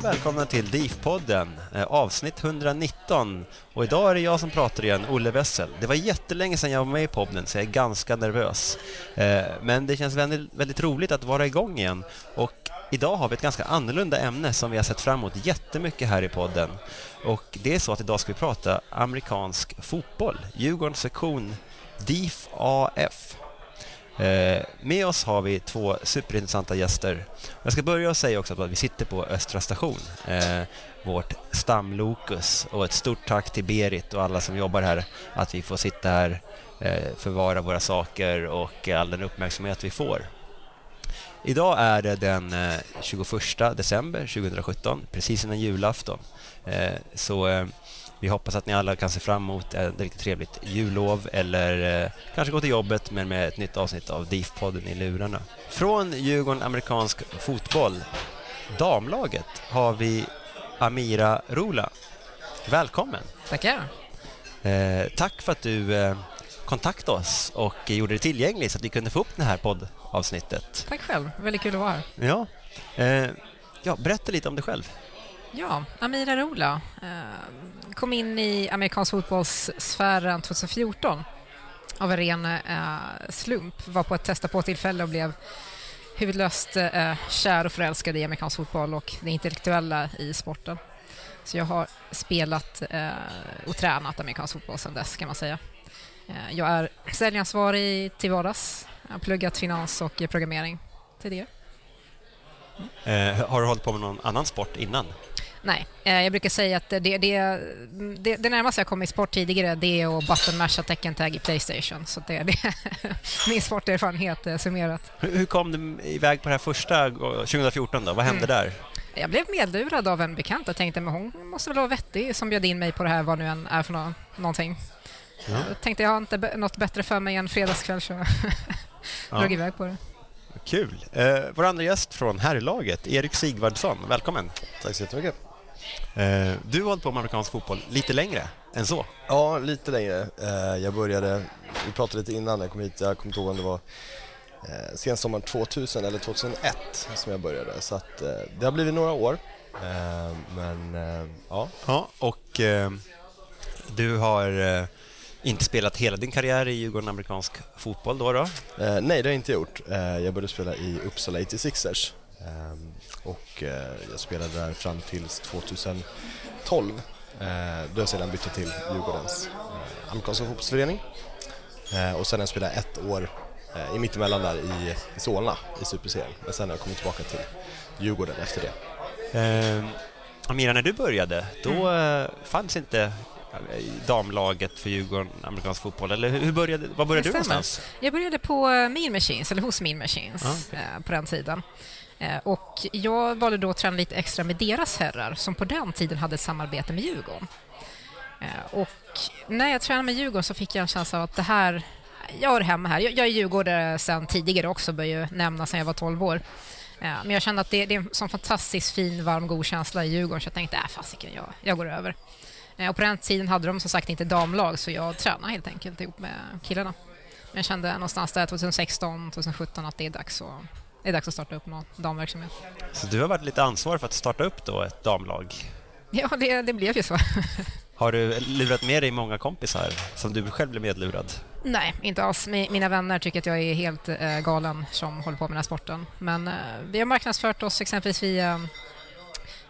Och välkomna till DIF-podden, eh, avsnitt 119. Och idag är det jag som pratar igen, Olle Wessel. Det var jättelänge sedan jag var med i podden, så jag är ganska nervös. Eh, men det känns väldigt, väldigt roligt att vara igång igen. Och idag har vi ett ganska annorlunda ämne som vi har sett fram emot jättemycket här i podden. Och det är så att idag ska vi prata amerikansk fotboll, Djurgårdens sektion DIF AF. Eh, med oss har vi två superintressanta gäster. Jag ska börja och säga också att vi sitter på Östra station, eh, vårt stamlokus. Och ett stort tack till Berit och alla som jobbar här att vi får sitta här, eh, förvara våra saker och all den uppmärksamhet vi får. Idag är det den eh, 21 december 2017, precis innan julafton. Eh, så eh, vi hoppas att ni alla kan se fram emot ett riktigt trevligt jullov eller eh, kanske gå till jobbet men med ett nytt avsnitt av DIF-podden i lurarna. Från Djurgården Amerikansk Fotboll, damlaget, har vi Amira Rola. Välkommen! Tackar. Eh, tack för att du eh, kontaktade oss och gjorde det tillgängligt så att vi kunde få upp det här poddavsnittet. Tack själv. Väldigt kul att vara här. Ja, eh, ja berätta lite om dig själv. Ja, Amira Rola eh, kom in i amerikansk fotbollssfären 2014 av en ren eh, slump. Var på ett testa på-tillfälle och blev huvudlöst eh, kär och förälskad i amerikansk fotboll och det intellektuella i sporten. Så jag har spelat eh, och tränat amerikansk fotboll sedan dess kan man säga. Eh, jag är säljansvarig till vardags. Jag har pluggat finans och programmering tidigare. Eh, har du hållit på med någon annan sport innan? Nej, eh, jag brukar säga att det, det, det, det närmaste jag kom i sport tidigare det är att buttonmasha tecken tag i Playstation. Så det är det. min sporterfarenhet summerat. Hur, hur kom du iväg på det här första eh, 2014 då? Vad hände där? Jag blev medlurad av en bekant och tänkte men hon måste väl vara vettig som bjöd in mig på det här, vad nu än är för nå- någonting. Ja. Jag tänkte jag har inte något bättre för mig än fredagskväll så jag drog iväg på det. Kul. Eh, vår andra gäst från herrlaget, Erik Sigvardsson. Välkommen. Tack så jättemycket. Eh, du har hållit på med amerikansk fotboll lite längre än så. Ja, lite längre. Eh, Jag började, vi pratade lite innan jag kom hit, jag kommer inte ihåg om det var eh, sensommaren 2000 eller 2001 som jag började. Så att, eh, det har blivit några år. Eh, Men eh, ja, Ja, och du har inte spelat hela din karriär i Djurgården amerikansk fotboll då? då? Eh, nej det har jag inte gjort. Eh, jag började spela i Uppsala 86ers eh, och eh, jag spelade där fram till 2012 eh, då jag sedan bytte till Djurgårdens eh, amerikanska fotbollsförening. Och sen har jag ett år i mittemellan där i, i Solna i Superserien. Men sen har jag kommit tillbaka till Djurgården efter det. Amira, när du började, då mm. Fanns inte damlaget för Djurgården, amerikansk fotboll? Eller hur började, var började du någonstans? Jag började på Mean Machines, eller hos Mean Machines, ah, okay. på den tiden. Och jag valde då att träna lite extra med deras herrar som på den tiden hade ett samarbete med Djurgården. Och när jag tränade med Djurgården så fick jag en känsla av att det här, jag är hemma här. Jag, jag är djurgårdare sedan tidigare också, bör ju nämna, sedan jag var 12 år. Men jag kände att det, det, är en sån fantastiskt fin, varm, god känsla i Djurgården så jag tänkte, äh, fasiken, jag, jag går över. Och på den tiden hade de som sagt inte damlag så jag tränade helt enkelt ihop med killarna. Men jag kände någonstans där 2016, 2017 att det är dags att, det är dags att starta upp någon damverksamhet. Så du har varit lite ansvarig för att starta upp då ett damlag? Ja, det, det blev ju så. Har du lurat med dig många kompisar som du själv blev medlurad? Nej, inte alls. Mina vänner tycker att jag är helt äh, galen som håller på med den här sporten. Men äh, vi har marknadsfört oss exempelvis via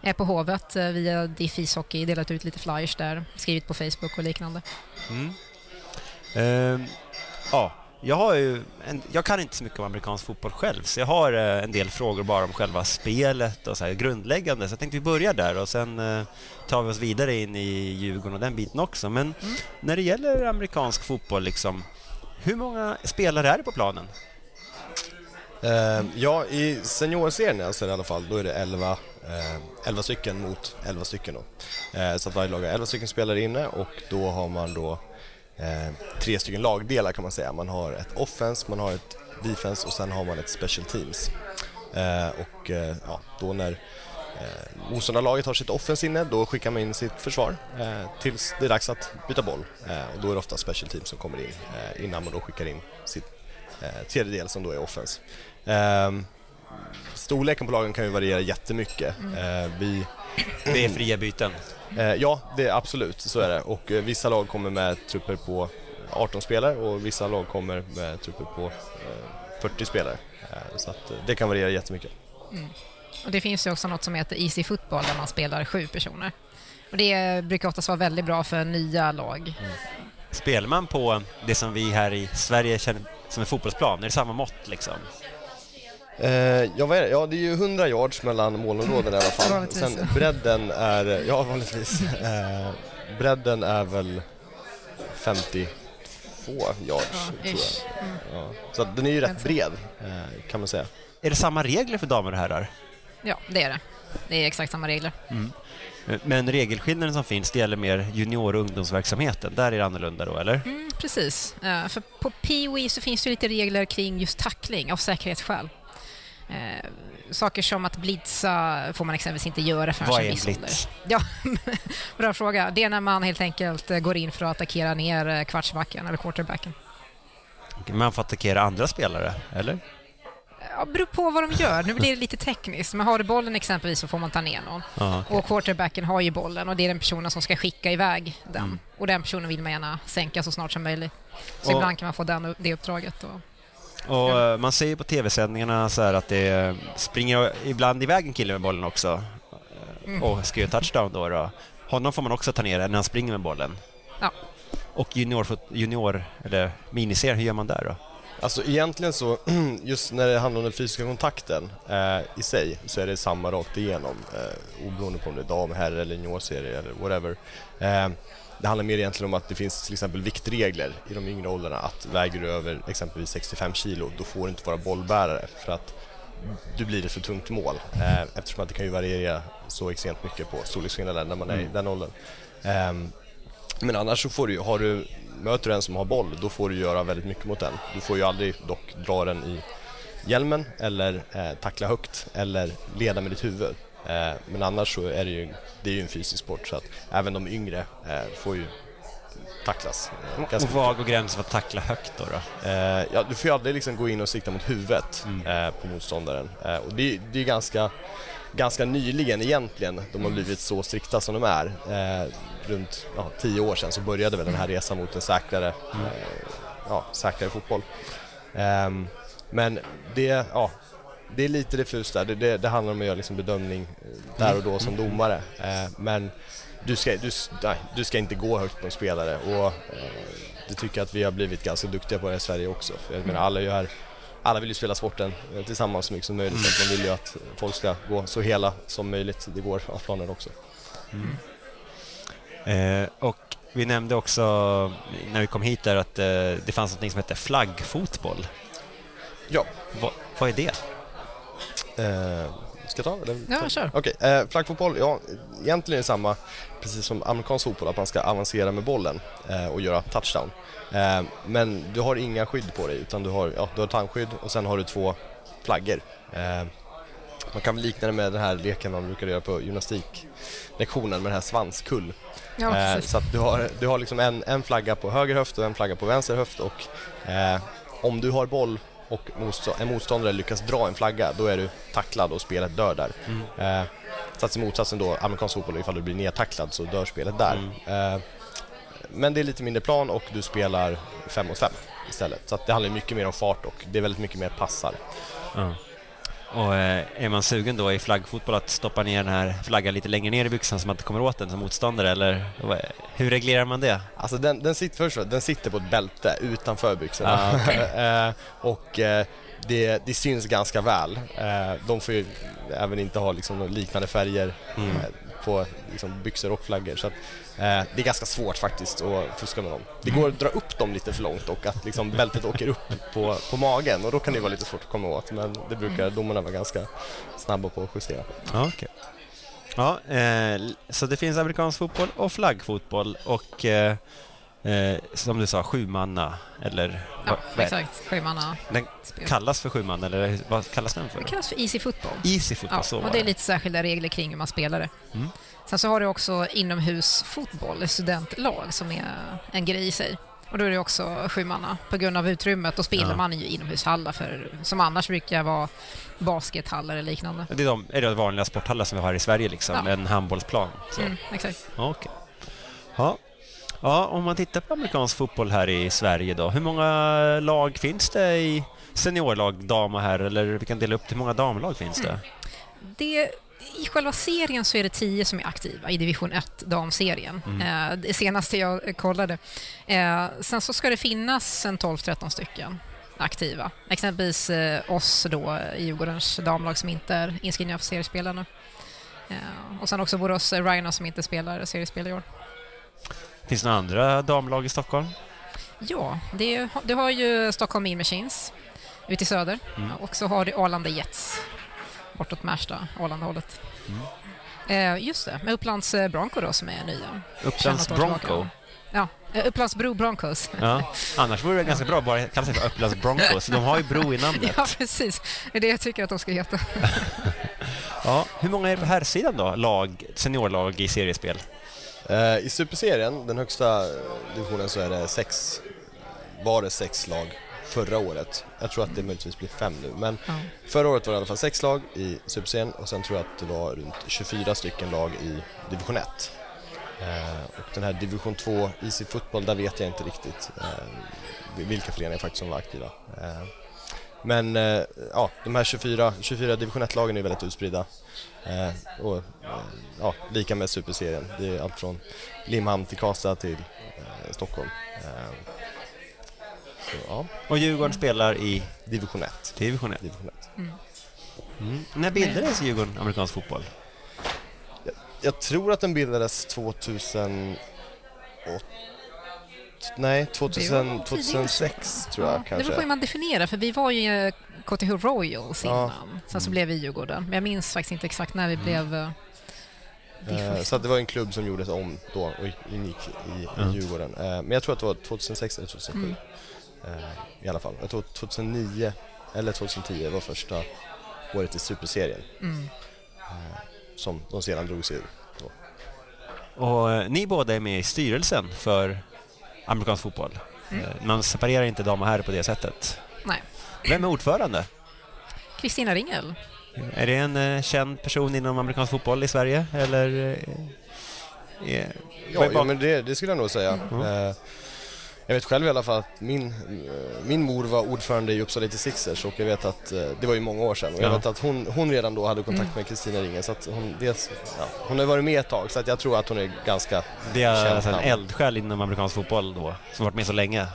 är på Hovet via DIF ishockey, delat ut lite flyers där, skrivit på Facebook och liknande. Mm. Uh, ja, jag, har ju en, jag kan inte så mycket om amerikansk fotboll själv, så jag har eh, en del frågor bara om själva spelet och så här, grundläggande. Så jag tänkte vi börjar där och sen eh, tar vi oss vidare in i Djurgården och den biten också. Men mm. när det gäller amerikansk fotboll, liksom, hur många spelare är det på planen? Uh, ja, i seniorserien alltså, i alla fall, då är det 11, uh, Eh, 11 stycken mot 11 stycken. Då. Eh, så att varje lag har 11 stycken spelare inne och då har man då eh, tre stycken lagdelar kan man säga. Man har ett offense, man har ett defense och sen har man ett special teams. Eh, och eh, ja, då när eh, motståndarlaget har sitt offens inne, då skickar man in sitt försvar eh, tills det är dags att byta boll. Eh, och då är det ofta special teams som kommer in eh, innan man då skickar in sitt eh, tredjedel som då är offense. Ehm, Storleken på lagen kan ju variera jättemycket. Mm. Eh, vi... Det är fria byten? Eh, ja, det är absolut, så är det. Och eh, vissa lag kommer med trupper på 18 spelare och vissa lag kommer med trupper på 40 spelare. Så att det kan variera jättemycket. Mm. Och det finns ju också något som heter Easy Football där man spelar sju personer. Och det brukar oftast vara väldigt bra för nya lag. Mm. Spelar man på det som vi här i Sverige känner som en fotbollsplan? Är det samma mått liksom? Eh, ja, vad är det? ja, det är ju 100 yards mellan målområdena i alla fall. Sen bredden är, ja vanligtvis, eh, bredden är väl 52 yards ja, tror jag. Ja. Så den är ju rätt bred eh, kan man säga. Är det samma regler för damer och herrar? Ja, det är det. Det är exakt samma regler. Mm. Men regelskillnaden som finns, det gäller mer junior och ungdomsverksamheten. Där är det annorlunda då, eller? Mm, precis. För på POE så finns det lite regler kring just tackling av säkerhetsskäl. Eh, saker som att blitza får man exempelvis inte göra förrän Vad är en blitz? Ja, bra fråga. Det är när man helt enkelt eh, går in för att attackera ner eh, kvartsbacken eller quarterbacken. Man får attackera andra spelare, eller? Ja, beror på vad de gör. Nu blir det lite tekniskt. Men har du bollen exempelvis så får man ta ner någon. Ah, okay. Och quarterbacken har ju bollen och det är den personen som ska skicka iväg den. Mm. Och den personen vill man gärna sänka så snart som möjligt. Så och, ibland kan man få den, det uppdraget. Och... Och. Eh, man ser ju på tv-sändningarna så att det springer ibland iväg en kille med bollen också mm. och ska göra touchdown då, då. Honom får man också ta ner när han springer med bollen. Ja. Och junior, junior eller miniserien, hur gör man där då? Alltså egentligen så, just när det handlar om den fysiska kontakten eh, i sig, så är det samma rakt igenom. Eh, oberoende på om det är dam, herr eller juniorserie eller whatever. Eh, det handlar mer egentligen om att det finns till exempel viktregler i de yngre åldrarna att väger du över exempelvis 65 kilo då får du inte vara bollbärare för att du blir ett för tungt mål eh, eftersom att det kan ju variera så extremt mycket på storleksskillnaden när man är mm. i den åldern. Eh, men annars så får du, har du, möter du en som har boll då får du göra väldigt mycket mot den. Du får ju aldrig dock dra den i hjälmen eller eh, tackla högt eller leda med ditt huvud. Eh, men annars så är det ju, det är ju en fysisk sport så att även de yngre eh, får ju tacklas. Eh, och var går gränsen för att tackla högt då? då? Eh, ja, du får ju aldrig liksom gå in och sikta mot huvudet mm. eh, på motståndaren. Eh, och det, det är ganska, ganska nyligen egentligen de har blivit så strikta som de är. Runt ja, tio år sedan så började väl den här resan mot en säkrare, mm. ja, säkrare fotboll. Ehm, men det, ja, det är lite diffust där. Det, det, det, handlar om att göra liksom bedömning eh, där och då som mm. domare. Eh, men du ska, du, nej, du ska inte gå högt på en spelare och eh, det tycker jag att vi har blivit ganska duktiga på i Sverige också. För jag menar, alla, är ju här, alla vill ju spela sporten eh, tillsammans så mycket som möjligt. Så att man vill ju att folk ska gå så hela som möjligt. Det går av planen också. Eh, och vi nämnde också när vi kom hit där att eh, det fanns något som hette flaggfotboll. Ja, Va, vad är det? Eh, ska jag ta? Eller? Ja, kör. Okej, eh, flaggfotboll, ja egentligen är det samma precis som amerikansk fotboll, att man ska avancera med bollen eh, och göra touchdown. Eh, men du har inga skydd på dig utan du har, ja, du har tandskydd och sen har du två flaggor. Eh, man kan likna det med den här leken man brukar göra på gymnastiklektionen med den här svanskull. Ja, Eh, så att du har, du har liksom en, en flagga på höger höft och en flagga på vänster höft och eh, om du har boll och en motståndare lyckas dra en flagga då är du tacklad och spelet dör där. Eh, Sats i motsatsen då, amerikansk fotboll, ifall du blir nedtacklad så dör spelet där. Eh, men det är lite mindre plan och du spelar fem mot fem istället. Så det handlar mycket mer om fart och det är väldigt mycket mer passar. Ja. Och eh, är man sugen då i flaggfotboll att stoppa ner den här flaggan lite längre ner i byxan så man inte kommer åt den som motståndare eller hur reglerar man det? Alltså den, den, sitter, först, den sitter på ett bälte utanför byxorna. Ah, Eh, och eh, det, det syns ganska väl. De får ju även inte ha liksom, liknande färger Mm. På liksom, byxor och flaggor. Så att, eh, det är ganska svårt faktiskt att fuska med dem. Det går att dra upp dem lite för långt och att liksom, bältet åker upp på, på magen och då kan det vara lite svårt att komma åt. Men det brukar domarna vara ganska snabba på att justera. Ja, okej. Ja, eh, så det finns amerikansk fotboll och flaggfotboll och eh, eh, som du sa, sjumanna eller Ja, vad- exakt. Sjumanna. Den kallas för sjuman eller vad kallas den för? kallas för Easy Football. Easy fotboll, Ja, så och det är lite särskilda regler kring hur man spelar det. Mm. Sen så har du också inomhusfotboll, studentlag, som är en grej i sig. Och då är det också sjumanna på grund av utrymmet. Då spelar Ja. man i inomhushallar för, som annars brukar vara baskethallar eller liknande. Det är de, är det vanliga sporthallar som vi har i Sverige, liksom, Ja. en handbollsplan. Så. Mm, exakt. Okej. Ja. Ja, om man tittar på amerikansk fotboll här i Sverige då, hur många lag finns det i seniorlag, dam och herr, eller vi kan dela upp till hur många damlag finns det? Det, I själva serien så är det tio som är aktiva i division 1, damserien. Eh, det senaste jag kollade. Eh, sen så ska det finnas en 12-13 stycken aktiva. Exempelvis eh, oss då i Djurgårdens damlag som inte är inskrivna för seriespel nu. Och sen också Borås Rhino som inte spelar seriespel i år. Finns det några andra damlag i Stockholm? Ja, det, du har ju Stockholm Mean Machines ute i söder och så har du Arlanda Jets bortåt Märsta, Arlandahållet. Eh, just det, med Upplands eh, Bronco då som är nya. Upplands Bronco? Ja, eh, Upplands Bro Broncos. Ja. Annars vore det ganska bra bara kalla sig för Upplands Broncos. De har ju bro i namnet. ja, precis. Det är det jag tycker att de ska heta. Ja. Hur många är det på herrsidan då? Lag, seniorlag i seriespel? Eh, I Superserien, den högsta eh, divisionen, så är det sex, var det sex lag förra året. Jag tror att det möjligtvis blir fem nu, men Ja. förra året var det i alla fall sex lag i Superserien och sen tror jag att det var runt 24 stycken lag i division 1. Eh, och den här division 2 Easy Football, där vet jag inte riktigt vilka föreningar faktiskt som var aktiva. Men ja, de här 24, 24 division 1-lagen är väldigt utspridda. Eh, och, eh, ja, lika med Superserien. Det är allt från Limhamn till Karlstad till eh, Stockholm. Eh, så, ja, Och Djurgården spelar i division 1. division 1. Division 1. Mm. När bildades Djurgården amerikansk fotboll? Jag tror att den bildades 2008 Nej, 2000, Det var 2006 tror jag Ja, det kanske. beror på hur man definierar, för vi var ju eh, KTH Royals Ja. innan. Sen så blev vi Djurgården. Men jag minns faktiskt inte exakt när vi blev eh, Eh, så att det var en klubb som gjordes om då och ingick i, i Ja. Djurgården. Eh, men jag tror att det var 2006 eller 2007 Mm. eh, i alla fall. Jag tror 2009 eller 2010 var första året i Superserien Mm. som de sedan drog sig ur. Då. Och ni båda är med i styrelsen för amerikansk fotboll. Mm. Man separerar inte dam och herr på det sättet. Nej. Vem är ordförande? Kristina Ringel. Är det en eh, känd person inom amerikansk fotboll i Sverige? Eller... eh, vad Ja, ja men det, det skulle jag nog säga. Mm. Eh, jag vet själv i alla fall att min, eh, min mor var ordförande i Uppsala 96ers och jag vet att eh, det var ju många år sedan och jag Ja. vet att hon, hon redan då hade kontakt med Kristina Ringen så att hon, dels, ja, hon har varit med ett tag så att jag tror att hon är ganska, Det är alltså en eldsjäl inom amerikansk fotboll då, som varit med så länge.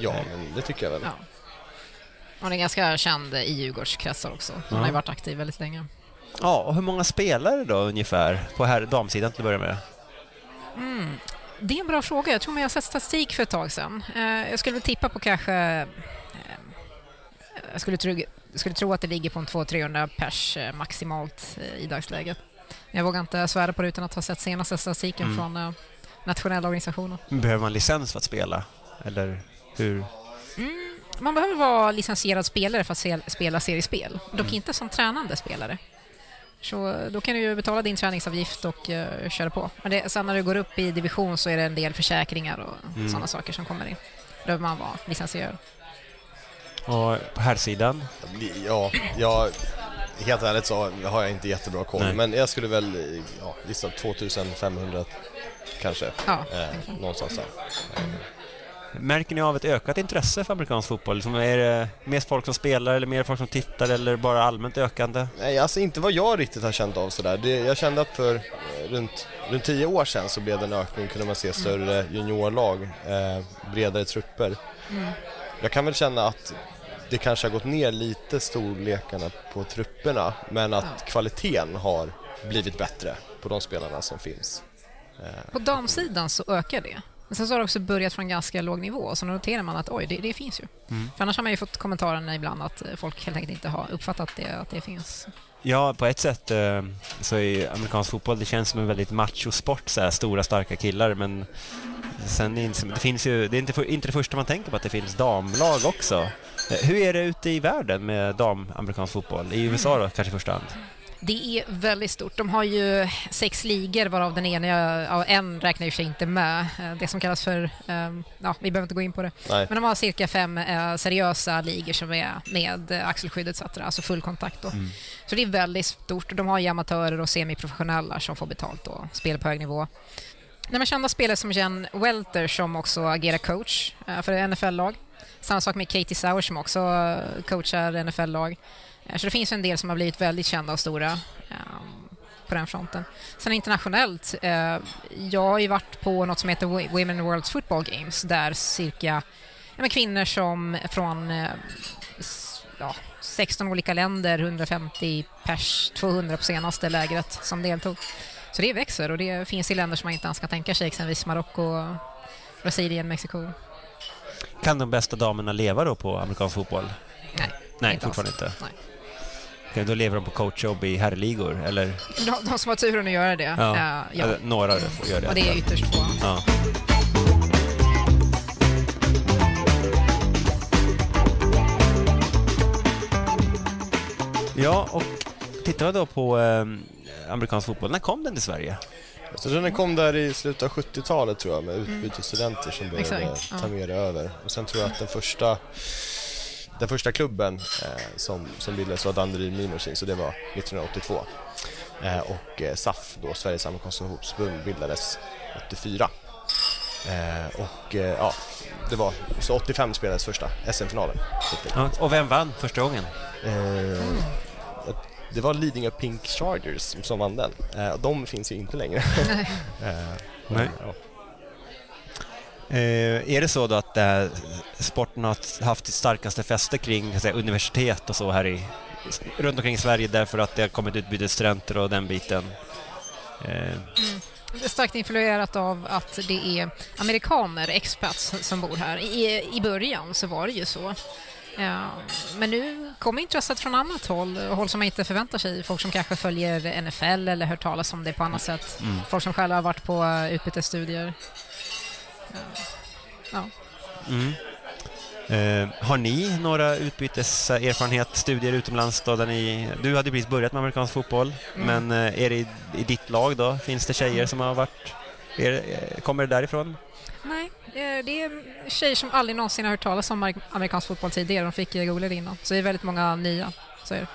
ja men det tycker jag väl. Ja. Hon är ganska känd i Djurgårdskretsar också. Hon har ju varit aktiv väldigt länge. Ja, och hur många spelare då ungefär på här damsidan till att börja med? Det är en bra fråga. Jag tror jag har sett statistik för ett tag sedan. Eh, Jag skulle väl tippa på kanske... eh, Jag skulle tro, skulle tro att det ligger på en 200-300 pers eh, maximalt i dagsläget. Jag vågar inte svära på det utan att ha sett senaste statistiken Mm. från nationella organisationer. Behöver man licens för att spela? Eller hur? Man behöver vara licensierad spelare för att spela seriespel, dock Mm. inte som tränande spelare. Så då kan du ju betala din träningsavgift och eh, köra på. Men det, sen när du går upp i division så är det en del försäkringar och Mm. sådana saker som kommer in. Då behöver man vara licensierad. Och på här sidan Ja, jag, helt ärligt så har jag inte jättebra koll Nej. men jag skulle väl ja, gissa 2500 kanske. Ja, Eh, någonstans där. Märker ni av ett ökat intresse för amerikansk fotboll? Liksom är det mer folk som spelar eller mer folk som tittar eller bara allmänt ökande? Nej, alltså inte vad jag riktigt har känt av sådär. Det, jag kände att för eh, runt, runt tio år sedan så blev det en ökning, kunde man se större juniorlag, eh, bredare trupper. Jag kan väl känna att det kanske har gått ner lite storlekarna på trupperna, men att kvaliteten har blivit bättre på de spelarna som finns. På damsidan så ökar det. Men sen så har det också börjat från ganska låg nivå, så noterar man att oj, det, det finns ju. För annars har man ju fått kommentaren ibland att eh, folk helt enkelt inte har uppfattat det, att det finns. Ja, på ett sätt eh, så är amerikansk fotboll, det känns som en väldigt machosport, så här, stora starka killar, men sen är det, finns ju, det är inte, för, inte det första man tänker på att det finns damlag också. Eh, Hur är det ute i världen med damamerikansk fotboll? I USA då, kanske i första hand? Det är väldigt stort. De har ju sex ligor varav den ena, ja, en räknar för sig inte med. Eh, Det som kallas för, eh, ja, vi behöver inte gå in på det. Nej. Men de har cirka fem eh, seriösa ligor som är med eh, axelskydd etc. Alltså full kontakt då. Så det är väldigt stort. De har ju amatörer och semiprofessionella som får betalt och spelar på hög nivå. Nej, men kända spelare som Jen Welter som också agerar coach för NFL-lag. Samma sak med Katie Sauer som också coachar NFL-lag. Eh, Så det finns en del som har blivit väldigt kända och stora eh, på den fronten. Sen internationellt, eh, jag har ju varit på något som heter Wo- Women World Football Games där cirka ja, kvinnor som från eh, ja, 16 olika länder, 150 pers, 200 på senaste lägret som deltog. Så det växer och det finns i länder som man inte ens kan tänka sig, exempelvis Marocko, Brasilien, Mexiko. Kan de bästa damerna leva då på amerikansk fotboll? Nej, Nej, inte alls. fortfarande inte. Nej. Då lever de på coachjobb i herrligor, eller? De, de som har turen att göra det, Ja, eh, ja. Några får göra det. och det är ytterst få. Ja. Ja, och tittar vi då på eh, amerikansk fotboll, när kom den till Sverige? Så den kom där i slutet av 70-talet tror jag med utbytesstudenter som började Exakt, ta med det över. Och sen tror jag att den första, den första klubben eh, som, som bildades var Danderyd Mimosing, så det var 1982. Eh, och eh, SAF, då, Sveriges amerikanska fotbollsförbund, bildades 84. Eh, och eh, ja, det var, så 85 spelades första SM-finalen. Ja, och vem vann första gången? Eh, det var Lidingö Pink Chargers som vann den. Eh, de finns ju inte längre. eh, Nej. ja. Eh, är det så då att eh, sporten har haft sitt starkaste fäste kring säga, universitet och så här i, runt omkring i Sverige därför att det har kommit utbytesstudenter och den biten? Eh, är starkt influerat av att det är amerikaner, expats, som bor här. I, I början så var det ju så. Ja, men nu kommer intresset från annat håll, håll som man inte förväntar sig. Folk som kanske följer NFL eller hört talas om det på annat sätt. Folk som själva har varit på eh, utbytesstudier. Ja. Mm. eh, har ni några utbyteserfarenhet, studier utomlands då, där ni, du hade precis börjat med amerikansk fotboll, men eh, är det i, i ditt lag då? Finns det tjejer som har varit, är, eh, kommer det därifrån? Nej, eh, det är tjejer som aldrig någonsin har hört talas om amer- amerikansk fotboll tidigare. De fick googla det innan. Så det är väldigt många nya. Så är det.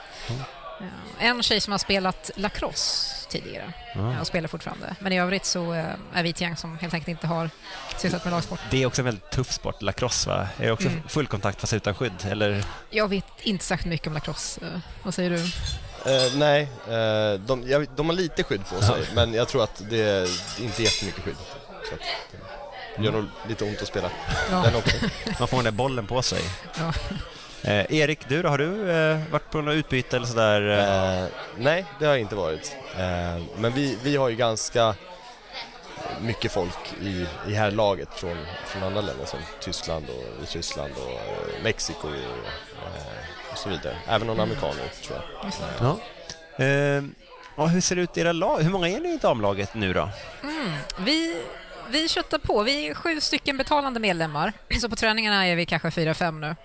Ja, en tjej som har spelat lacrosse tidigare Ja. och spelar fortfarande. Men i övrigt så eh, är vi ett gäng som helt enkelt inte har sysslat med lagsport. Det är också en väldigt tuff sport, lacrosse va? Är det också Mm. full kontakt fast utan skydd? Eller? Jag vet inte särskilt mycket om lacrosse. Eh, vad säger du? Eh, nej, eh, de, jag, de har lite skydd på sig, men jag tror att det är inte jättemycket skydd. Så att, det gör nog lite ont att spela Ja. den också. Man får den där bollen på sig. Eh, Erik, du då? Har du eh, varit på något utbyte eller sådär? Eh? Eh, nej, det har jag inte varit. Eh, men vi, vi har ju ganska mycket folk i, i här laget från, från andra länder som Tyskland och Ryssland och eh, Mexiko och, eh, och så vidare. Även några amerikaner tror jag. Ja. Eh, och hur ser det ut i era lag? Hur många är ni i damlaget nu då? Mm. Vi, vi köttar på. Vi är sju stycken betalande medlemmar, så på träningarna är vi kanske fyra, fem nu.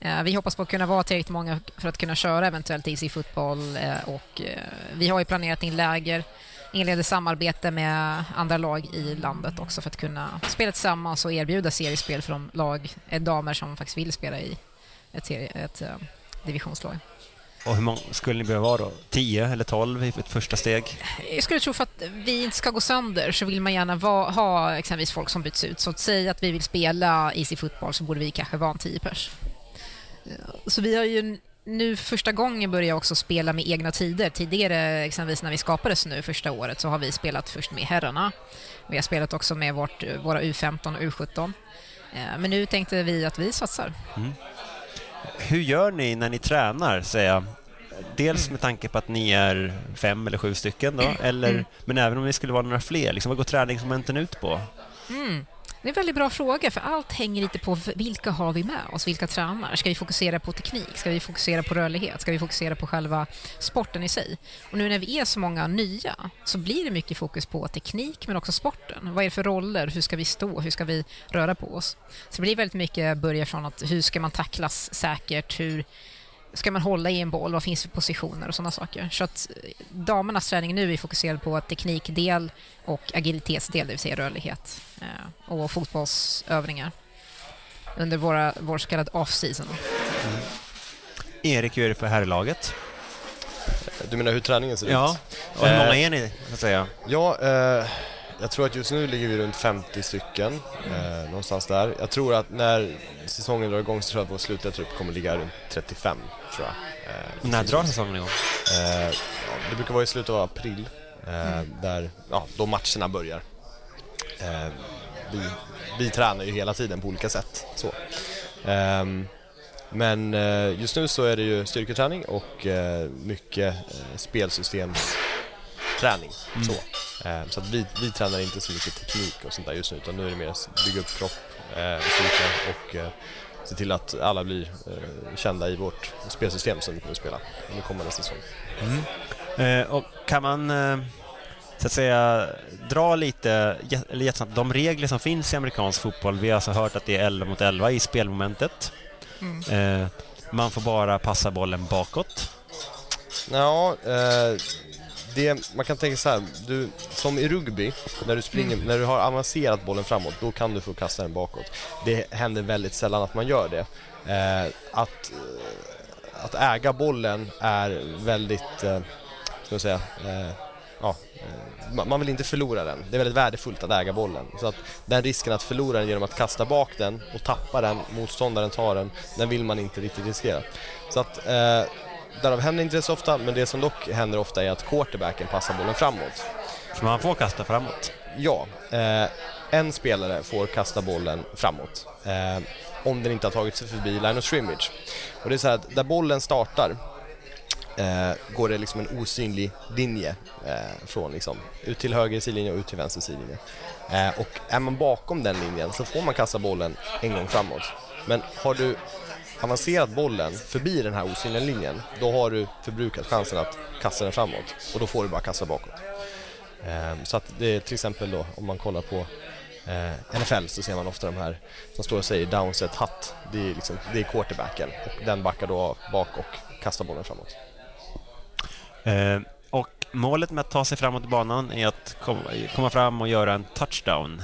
Eh, Vi hoppas på att kunna vara tillräckligt många för att kunna köra eventuellt Easy fotboll eh, och eh, vi har ju planerat in läger, inleder samarbete med andra lag i landet också för att kunna spela tillsammans och erbjuda seriespel för de lag, damer som faktiskt vill spela i ett, serie, ett divisionslag. Och hur många skulle ni behöva vara då? 10 eller 12 i ett första steg? Jag skulle tro för att vi inte ska gå sönder så vill man gärna va, ha exempelvis folk som byts ut. Så att säga att vi vill spela Easy fotboll så borde vi kanske vara en 10 pers. Så vi har ju nu för första gången börjat också spela med egna tider. Tidigare, exempelvis när vi skapades nu första året, så har vi spelat först med herrarna. Vi har spelat också med vårt, våra U15 och U17. Eh, Men nu tänkte vi att vi satsar. Hur gör ni när ni tränar, säger jag? Dels med tanke på att ni är fem eller sju stycken då, eller, men även om ni skulle vara några fler. Liksom, vad går träningsmomenten ut på? Mm. Det är en väldigt bra fråga, för allt hänger lite på vilka har vi med oss, vilka tränar. Ska vi fokusera på teknik? Ska vi fokusera på rörlighet? Ska vi fokusera på själva sporten i sig? Och nu när vi är så många nya så blir det mycket fokus på teknik men också sporten. Vad är det för roller? Hur ska vi stå? Hur ska vi röra på oss? Så det blir väldigt mycket börja från att hur ska man tacklas säkert? Hur ska man hålla i en boll? Vad finns för positioner och sådana saker? Så att eh, damernas träning nu är fokuserad på teknikdel och agilitetsdel, det vill säga rörlighet eh, och fotbollsövningar under våra, vår så kallade off-season. Erik, hur är det för herrlaget? Du menar hur träningen ser Ja, ut? och hur Eh, många är ni, så att säga? Ja, eh, jag tror att just nu ligger vi runt 50 stycken, eh, någonstans där. Jag tror att när säsongen drar igång så tror jag att vår slutliga trupp kommer ligga runt 35, tror jag. Eh, När drar säsongen igång? Eh, ja, det brukar vara i slutet av april, eh, där, ja, då matcherna börjar. Eh, vi, vi tränar ju hela tiden på olika sätt. Så. Ehm, men eh, just nu så är det ju styrketräning och mycket eh, spelsystemsträning. Så, Ehm, så att vi, vi tränar inte så mycket teknik och sånt där just nu utan nu är det mer att bygga upp kropp eh, och styrka och eh, se till att alla blir eh, kända i vårt spelsystem som vi kommer att spela under kommande säsong. Eh, och kan man eh, så att säga dra lite, eller jättesnabbt, de regler som finns i amerikansk fotboll. Vi har alltså hört att det är 11 mot 11 i spelmomentet. Eh, man får bara passa bollen bakåt. Ja, eh, det, man kan tänka så här, du, som i rugby, när du, springer, när du har avancerat bollen framåt, då kan du få kasta den bakåt. Det händer väldigt sällan att man gör det. Eh, att, eh, att äga bollen är väldigt, eh, ska man säga, eh, ja, eh, man vill inte förlora den. Det är väldigt värdefullt att äga bollen. Så att den risken att förlora den genom att kasta bak den och tappa den, motståndaren tar den, den vill man inte riktigt riskera. Så att eh, Därav händer inte det så ofta, men det som dock händer ofta är att quarterbacken passar bollen framåt. Så man får kasta framåt. Ja, eh, en spelare får kasta bollen framåt eh, om den inte har tagit sig förbi line of scrimmage. Och det är så här att där bollen startar eh, går det liksom en osynlig linje eh, från liksom, ut till höger sidlinje och ut till vänster sidlinje. Eh, och är man bakom den linjen så får man kasta bollen en gång framåt. Men har du avancerat bollen förbi den här osynliga linjen, då har du förbrukat chansen att kasta den framåt och då får du bara kasta bakåt. Ehm, Så att det är till exempel då om man kollar på eh, NFL så ser man ofta de här som står och säger downset hut. Det är, liksom, det är quarterbacken och den backar då av bak och kastar bollen framåt. Eh, och målet med att ta sig framåt i banan är att kom, komma fram och göra en touchdown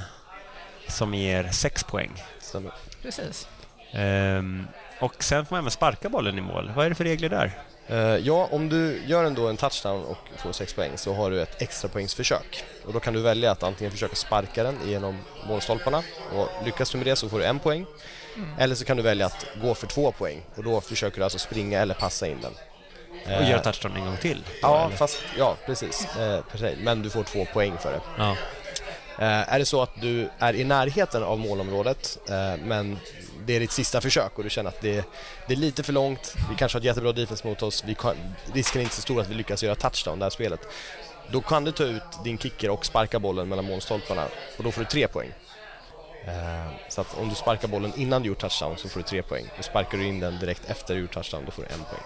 som ger sex poäng. Stämmer. Precis. Ehm, och sen får man även sparka bollen i mål. Vad är det för regler där? Eh, ja, om du gör ändå en touchdown och får 6 poäng så har du ett extra poängsförsök. Och då kan du välja att antingen försöka sparka den genom målstolparna och lyckas du med det så får du en poäng. Eller så kan du välja att gå för två poäng och då försöker du alltså springa eller passa in den. Och Eh, göra touchdown en gång till? då, Ja, eller? fast, ja precis. Eh, precis. Men du får två poäng för det. ja. Eh, är det så att du är i närheten av målområdet eh, men det är ditt sista försök och du känner att det, det är lite för långt, vi kanske har ett jättebra defense mot oss, vi kan, risken är inte så stor att vi lyckas göra touchdown det här spelet. Då kan du ta ut din kicker och sparka bollen mellan målstolparna och då får du tre poäng. Eh, så att om du sparkar bollen innan du gjort touchdown så får du tre poäng. Och sparkar du in den direkt efter du gjort touchdown då får du en poäng.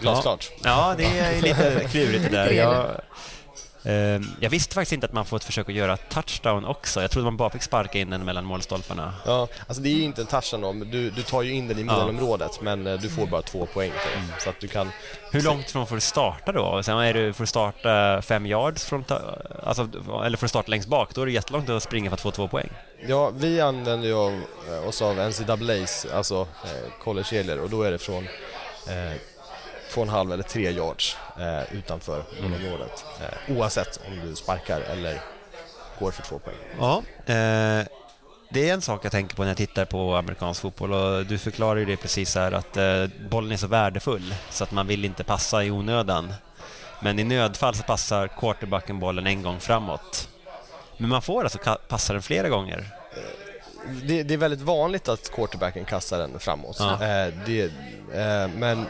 Glasklart. Ja, det är lite klurigt det där. Lite Jag, jag visste faktiskt inte att man får ett försök att göra touchdown också. Jag trodde man bara fick sparka in den mellan målstolparna. Ja, alltså det är ju inte en touchdown då, men du, du tar ju in den i Ja. målområdet men eh, du får bara två poäng det. Så att du kan... Hur långt ifrån får du starta då? Sen är du, får du starta fem yards från, alltså, eller får du starta längst bak? Då är det jättelångt att springa för att få två poäng. Ja, vi använder ju eh, oss av NCAA's, alltså eh, collegeregler och då är det från eh, två och en halv eller tre yards eh, utanför målområdet. Eh, oavsett om du sparkar eller går för två poäng. Ja. Eh, det är en sak jag tänker på när jag tittar på amerikansk fotboll och du förklarar ju det precis här att eh, bollen är så värdefull så att man vill inte passa i onödan. Men i nödfall så passar quarterbacken bollen en gång framåt. Men man får alltså passa den flera gånger. Det, det är väldigt vanligt att quarterbacken kastar den framåt. Ja. Eh, det, eh, men,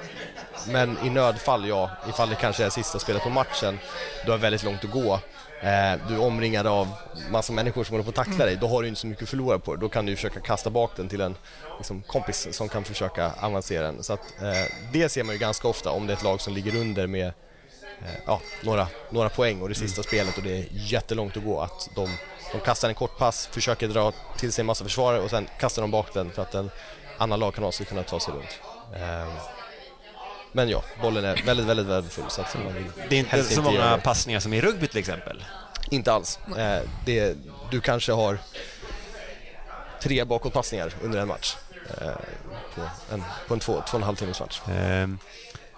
men i nödfall, ja, ifall det kanske är sista spelet på matchen, du har väldigt långt att gå. Eh, du är omringad av massa människor som håller på att tackla dig, då har du inte så mycket att förlora på det. Då kan du försöka kasta bak den till en liksom, kompis som kan försöka avancera den. Så att, eh, det ser man ju ganska ofta om det är ett lag som ligger under med eh, ja, några, några poäng och det sista spelet och det är jättelångt att gå. Att de, de kastar en kort pass, försöker dra till sig en massa försvarare och sen kastar de bak den för att en annan lagkamrat ska kunna ta sig runt. Eh, men ja, bollen är väldigt, väldigt värdefull så att man vill Det är inte så göra många det. passningar som i rugby till exempel. Inte alls. Eh, det, du kanske har tre bakåtpassningar under en match. Eh, på en, på en två, två och en halv timmes match. Ehm,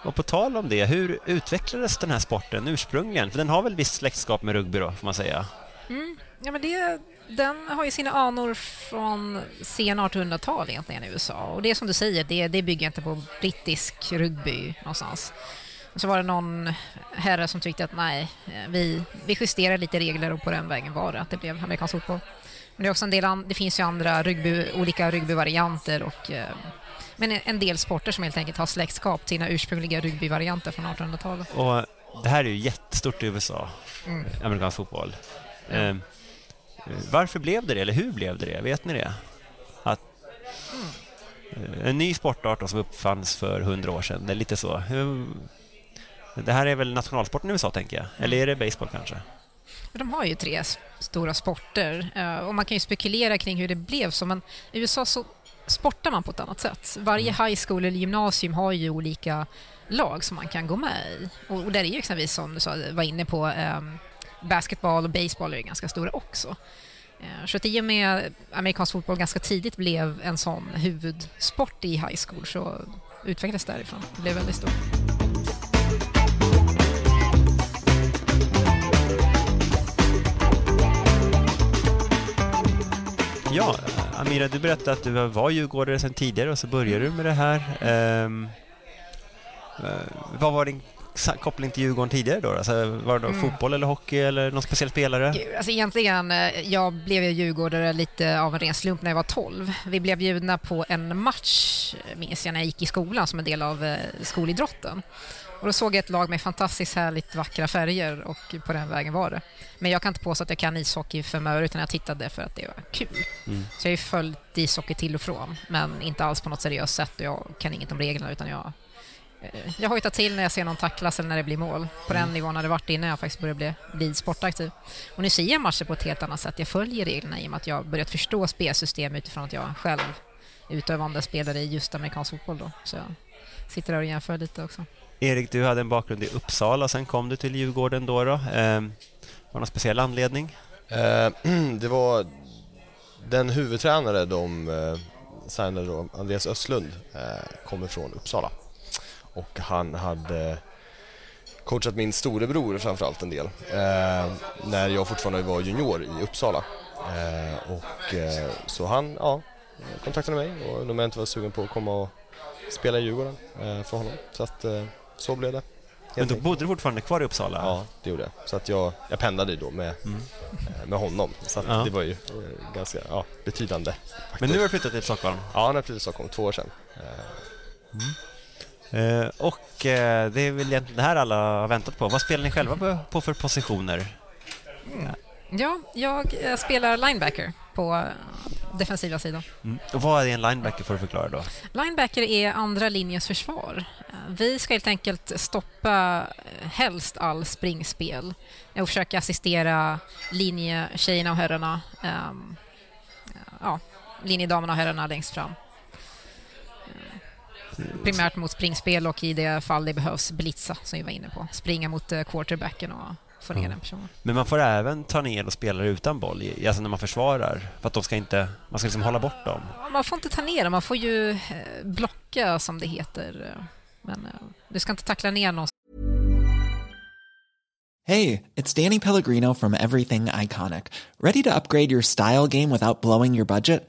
och på tal om det, hur utvecklades den här sporten ursprungligen? För den har väl visst släktskap med rugby då, får man säga? Ja, men det, den har ju sina anor från sen 1800-tal egentligen i USA. Och det är som du säger, det, det bygger inte på brittisk rugby någonstans. Så var det någon herre som tyckte att nej, vi, vi justerar lite regler och på den vägen var det att det blev amerikansk fotboll. Men det, är också en del an, det finns ju andra rugby, olika rugbyvarianter och eh, men en del sporter som helt enkelt har släktskap till sina ursprungliga rugbyvarianter från 1800-talet. Och det här är ju jättestort i USA, Mm. amerikansk fotboll. Ehm, varför blev det det, eller hur blev det det? Vet ni det? Att, eh, en ny sportart då som uppfanns för hundra år sedan, det är lite så. Hur, det här är väl nationalsporten i USA, tänker jag? Eller är det baseball kanske? De har ju tre stora sporter eh, och man kan ju spekulera kring hur det blev så, men i USA så sportar man på ett annat sätt. Varje high school eller gymnasium har ju olika lag som man kan gå med i. Och, där är ju exempelvis, som du sa, var inne på, um, basketball och baseball är ju ganska stora också. Eh, så att i och med amerikansk fotboll ganska tidigt blev en sån huvudsport i high school så utvecklades därifrån. Det blev väldigt stort. Ja, Amira, du berättade att du var djurgårdare sedan tidigare och så började du med det här. Um, vad var din koppling till Djurgården tidigare då? Alltså, var det då fotboll eller hockey eller någon speciell spelare? Gud, Alltså egentligen, eh, jag blev ju djurgårdare lite av en ren slump när jag var 12. Vi blev bjudna på en match, minns jag, när jag gick i skolan som en del av eh, skolidrotten. Och då såg jag ett lag med fantastiskt härligt vackra färger och på den vägen var det. Men jag kan inte påstå att jag kan ishockey för mig utan jag tittade för att det var kul. Mm. Så jag har ju följt ishockey till och från, men inte alls på något seriöst sätt och jag kan inget om reglerna utan jag jag hojtar till när jag ser någon tacklas eller när det blir mål. På den nivån har det varit innan jag faktiskt började bli, bli sportaktiv. Och nu ser jag matcher på ett helt annat sätt. Jag följer reglerna i och med att jag börjat förstå spelsystem utifrån att jag själv utövande spelare i just amerikansk fotboll. Då. Så jag sitter där och jämför lite också. Erik, du hade en bakgrund i Uppsala sen kom du till Djurgården då. då. Ehm, var det någon speciell anledning? Eh, det var den huvudtränare de eh, signade då, Andreas Östlund, eh, kommer från Uppsala. Och han hade coachat min storebror framförallt en del eh, när jag fortfarande var junior i Uppsala. Eh, och, eh, så han ja, kontaktade mig och undrade om jag inte var sugen på att komma och spela i Djurgården eh, för honom. Så att eh, så blev det. Men då bodde du fortfarande kvar i Uppsala? Ja, det gjorde jag. Så att jag, jag pendlade då med, mm. Eh, med honom. Så ja. det var ju ganska ja, betydande. Faktiskt. Men nu har du flyttat till Stockholm? Ja, nu har jag flyttat till Stockholm två år sedan. Mm. Eh, och eh, det är väl egentligen det här alla har väntat på. Vad spelar ni själva på, på för positioner? Mm. Ja, jag eh, spelar linebacker på defensiva sidan. Mm. Och vad är en linebacker för att förklara då? Linebacker är andra linjens försvar. Eh, vi ska helt enkelt stoppa helst all springspel och försöka assistera linjetjejerna och herrarna, um, ja, linjedamerna och herrarna längst fram. Primärt mot springspel och i det fall det behövs blitza, som vi var inne på. Springa mot quarterbacken och få ner mm. den personen. Men man får även ta ner och spelare utan boll, alltså när man försvarar, för att de ska inte, man ska liksom hålla bort dem. Man får inte ta ner dem, man får ju eh, blocka som det heter. Men eh, du ska inte tackla ner någon. Hej, it's Danny Pellegrino from Everything Iconic. Ready to upgrade your style game without blowing your budget?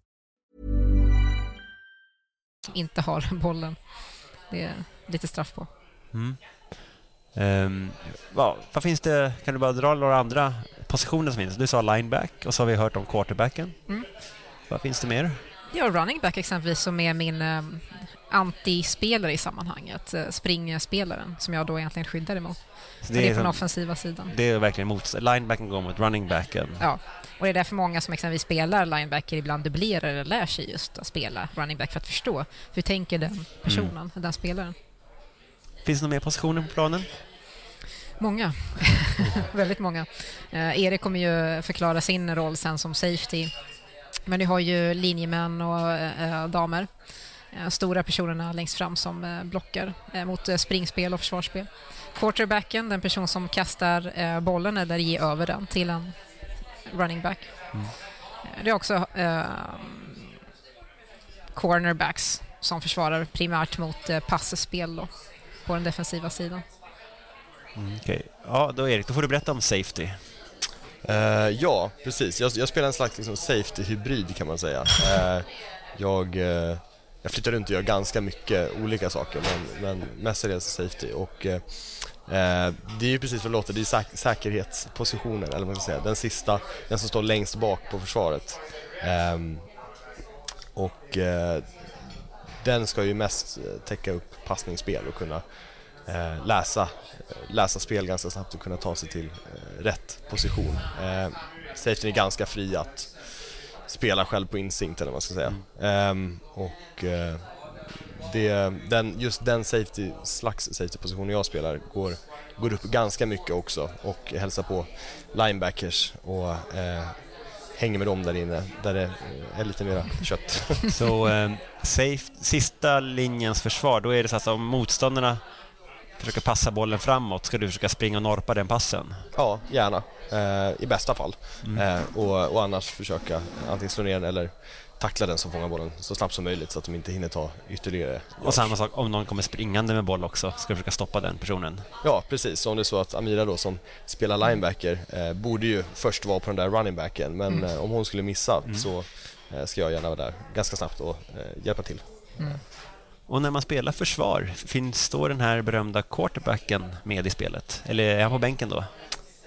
Inte har bollen. Det är lite straff på. Mm. Um, ja, vad finns det, kan du bara dra några andra positioner som finns? Du sa lineback och så har vi hört om quarterbacken. Mm. Vad finns det mer? Ja, running back exempelvis som är min um, antispelare i sammanhanget. Uh, springspelaren som jag då egentligen skyddar emot. Så det, det är, på den offensiva sidan. Det är verkligen mot linebacken går mot running backen. Ja, och det är därför många som exempelvis spelar linebacker ibland dubblerar eller lär sig just att spela running back för att förstå hur tänker den personen, mm. den spelaren. Finns det några mer positioner på planen? Många. Väldigt många. Eh, Erik kommer ju förklara sin roll sen som safety. Men ni har ju linjemän och eh, damer. Eh, stora personerna längst fram som eh, blockar eh, mot eh, springspel och försvarsspel. Quarterbacken, den person som kastar bollen eller ger över den till en running back. Mm. Det är också cornerbacks som försvarar primärt mot eh, passspel då, på den defensiva sidan. Mm, okay. Ja, då Erik, då får du berätta om safety. Uh, ja, precis. Jag, jag, spelar en slags liksom, safety-hybrid kan man säga. Uh, jag, uh, jag flyttar runt och gör ganska mycket olika saker, men, men mestadels safety. Och, det är ju precis vad det låter, det är säk säkerhetspositionen, eller vad man ska säga. Den sista, den som står längst bak på försvaret. Um, och den ska ju mest täcka upp passningsspel och kunna eh, läsa, läsa spel ganska snabbt och kunna ta sig till eh, rätt position. Eh, safetyn är ganska fri att spela själv på instinkt eller vad man ska säga. Mm. och eh, det, den, just den safety, slags safety-positionen jag spelar går, går upp ganska mycket också och hälsar på linebackers och eh, hänger med dem där inne, där det är lite mera kött. så eh, safe, sista linjens försvar, då är det så att om motståndarna försöka passa bollen framåt, ska du försöka springa och norpa den passen? Ja, gärna. Eh, I bästa fall. Mm. Eh, och, och annars försöka antingen slå ner den eller tackla den som fångar bollen så snabbt som möjligt så att de inte hinner ta ytterligare Och samma sak, om någon kommer springande med boll också, ska du försöka stoppa den personen? Ja, precis. Så om det är så att Amira då som spelar linebacker eh, borde ju först vara på den där running backen men Mm. eh, om hon skulle missa så eh, ska jag gärna vara där ganska snabbt och eh, hjälpa till. Och när man spelar försvar, finns då den här berömda quarterbacken med i spelet? Eller är han på bänken då?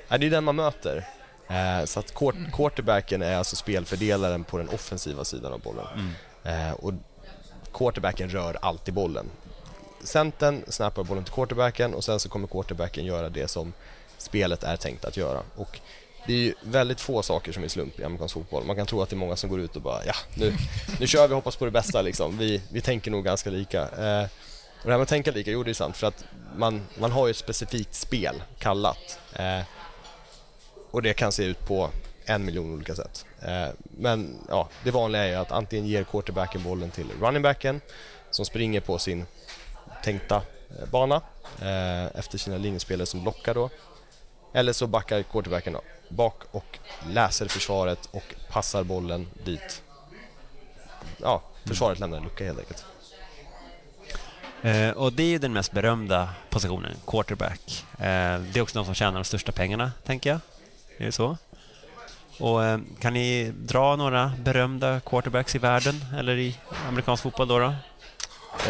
Nej, det är den man möter. Eh, så att quart- quarterbacken är alltså spelfördelaren på den offensiva sidan av bollen. Eh, och quarterbacken rör alltid bollen. Centern snappar bollen till quarterbacken och sen så kommer quarterbacken göra det som spelet är tänkt att göra. Och det är ju väldigt få saker som är slump i amerikansk fotboll. Man kan tro att det är många som går ut och bara ja, nu, nu kör vi och hoppas på det bästa liksom. Vi, vi tänker nog ganska lika. Eh, och det här med att tänka lika, jo det är sant för att man, man har ju ett specifikt spel kallat. Eh, och det kan se ut på en miljon olika sätt. Eh, men ja, det vanliga är ju att antingen ger quarterbacken bollen till runningbacken som springer på sin tänkta eh, bana eh, efter sina linjespelare som lockar då. Eller så backar quarterbacken bak och läser försvaret och passar bollen dit. Ja, försvaret lämnar en lucka helt enkelt. Eh, och det är ju den mest berömda positionen, quarterback. Eh, det är också de som tjänar de största pengarna, tänker jag. Är det så? Och eh, kan ni dra några berömda quarterbacks i världen, eller i amerikansk fotboll då? då?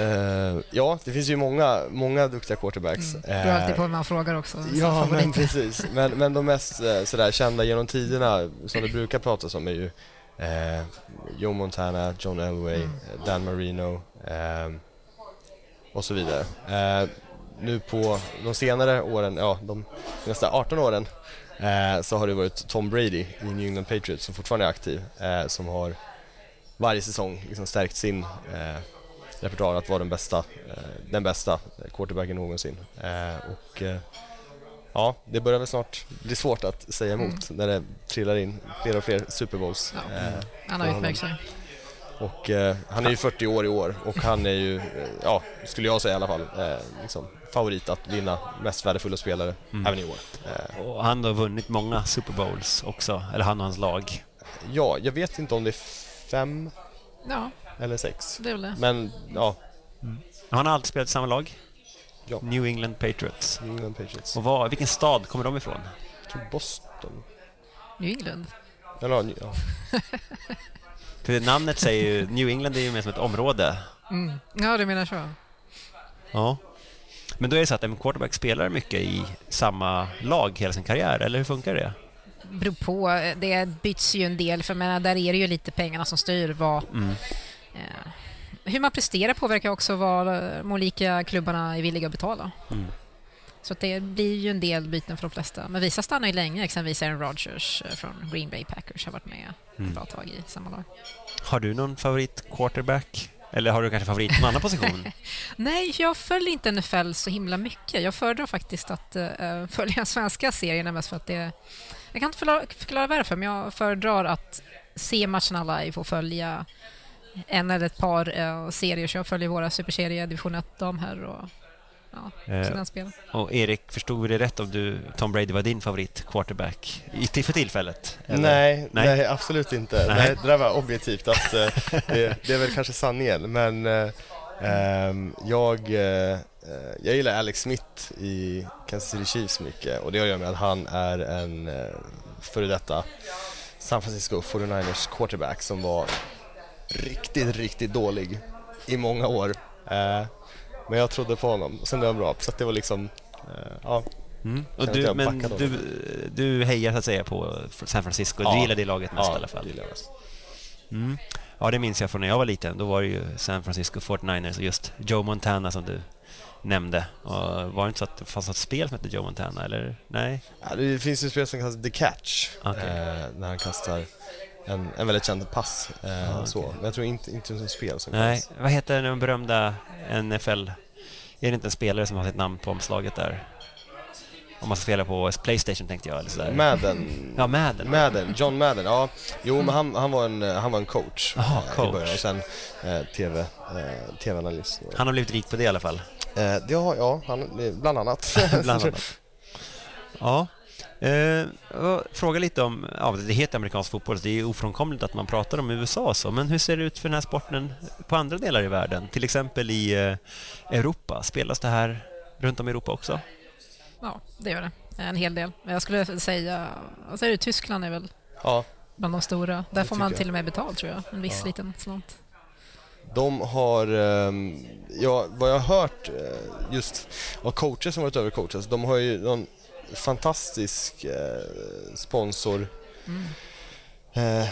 Eh, ja, det finns ju många, många duktiga quarterbacks. Mm. Beror alltid Eh, på vem man frågar också. Ja, men precis. Men, men de mest eh, sådär, kända genom tiderna som det brukar pratas om är ju eh, Joe Montana, John Elway, Mm. Dan Marino eh, och så vidare. Nu på de senare åren, ja de nästa 18 åren, eh, så har det varit Tom Brady i New England Patriots som fortfarande är aktiv, eh, som har varje säsong liksom stärkt sin eh, repertoar att vara den bästa, eh, den bästa quarterbacken någonsin. Eh, och ja, det börjar väl snart bli svårt att säga emot när det trillar in fler och fler Super Bowls. Ja. Eh, Han har utmärkt sig. Och eh, han är ju 40 år i år och han är ju, eh, ja, skulle jag säga i alla fall, liksom, favorit att vinna mest värdefulla spelare även i år. Eh, Och han har vunnit många Super Bowls också, eller han och hans lag. ja, jag vet inte om det är fem Ja, eller sex. det är väl det. Men ja, Han har alltid spelat i samma lag. Ja. New England Patriots. New England Patriots. Och var, vilken stad kommer de ifrån? Jag tror Boston. New England. Eller, ja, ja. För namnet säger ju, New England är ju mer som ett område. Mm. Ja, du menar så. Ja. Men då är det så att en quarterback spelar mycket i samma lag hela sin karriär, eller hur funkar det? beror på. Det byts ju en del, för menar, där är det ju lite pengarna som styr vad... Mm. Eh, hur man presterar påverkar också vad de olika klubbarna är villiga att betala. Mm. Så det blir ju en del byten för de flesta. Men vissa stannar ju länge, exempelvis Aaron Rodgers eh, från Green Bay Packers har varit med Mm. ett bra tag i samma lag. Har du någon favorit quarterback? Eller har du kanske favorit på någon annan position? Nej, jag följer inte NFL så himla mycket. Jag föredrar faktiskt att uh, följa svenska serierna mest för att det... Jag kan inte förklara, förklara varför, men jag föredrar att se matcherna live och följa en eller ett par uh, serier. Så jag följer våra superserier, division 1 dam här och ja, Eh, den spelar. och Erik, förstod vi det rätt om du, Tom Brady var din favorit quarterback i, för tillfället? eller? Nej, Nej. nej, absolut inte. Nej. Nej. det där var objektivt. Att, eh, det, det är väl kanske sanningen, men eh, ehm, jag, eh, jag gillar Alex Smith i Kansas City Chiefs mycket och det har att göra med att han är en före detta San Francisco 49ers quarterback som var riktigt, riktigt dålig i många år. Eh, men jag trodde på honom och sen blev han bra. Så att det var liksom, eh, ja, Mm. Och du, men du, du hejar så att säga på San Francisco. Du Ja. gillar det laget mest i alla fall. gillar. Mm. Ja, det minns jag från när jag var liten. Då var det ju San Francisco 49ers och just Joe Montana som du nämnde. Och var det inte så att det fanns något spel som hette Joe Montana, eller? Nej? Ja, det finns ju ett spel som kallas The Catch, Okej. eh, när han kastar en, en väldigt känd pass. Eh, Ah, så. okej. Men jag tror inte, inte som spel som Nej. kallas. Vad heter den berömda NFL? Är det inte en spelare som har sitt namn på omslaget där? Om man ska spela på Playstation tänkte jag. Eller sådär. Madden. Ja, Madden. Madden, John Madden, ja. Jo, men han, han, var en, eh, han var en coach, Jaha, eh, coach. i början och sen eh, TV, eh, TV-analyst. Han har blivit rik på det i alla fall. Eh, det har, ja, han, bland annat. Bland annat. Ja. Eh, och fråga lite om, ja, det heter amerikansk fotboll, så det är ofrånkomligt att man pratar om USA så, men hur ser det ut för den här sporten på andra delar i världen? Till exempel i eh, Europa, spelas det här runt om i Europa också? Ja, det gör det. En hel del. Jag skulle säga, vad säger du, Tyskland är väl ja, bland de stora. Där får man till och med betalt tror jag, en viss liten slant. de har, ehm, ja, vad jag har hört eh, just av coacher som varit över coaches, de har ju någon fantastisk eh, sponsor eh,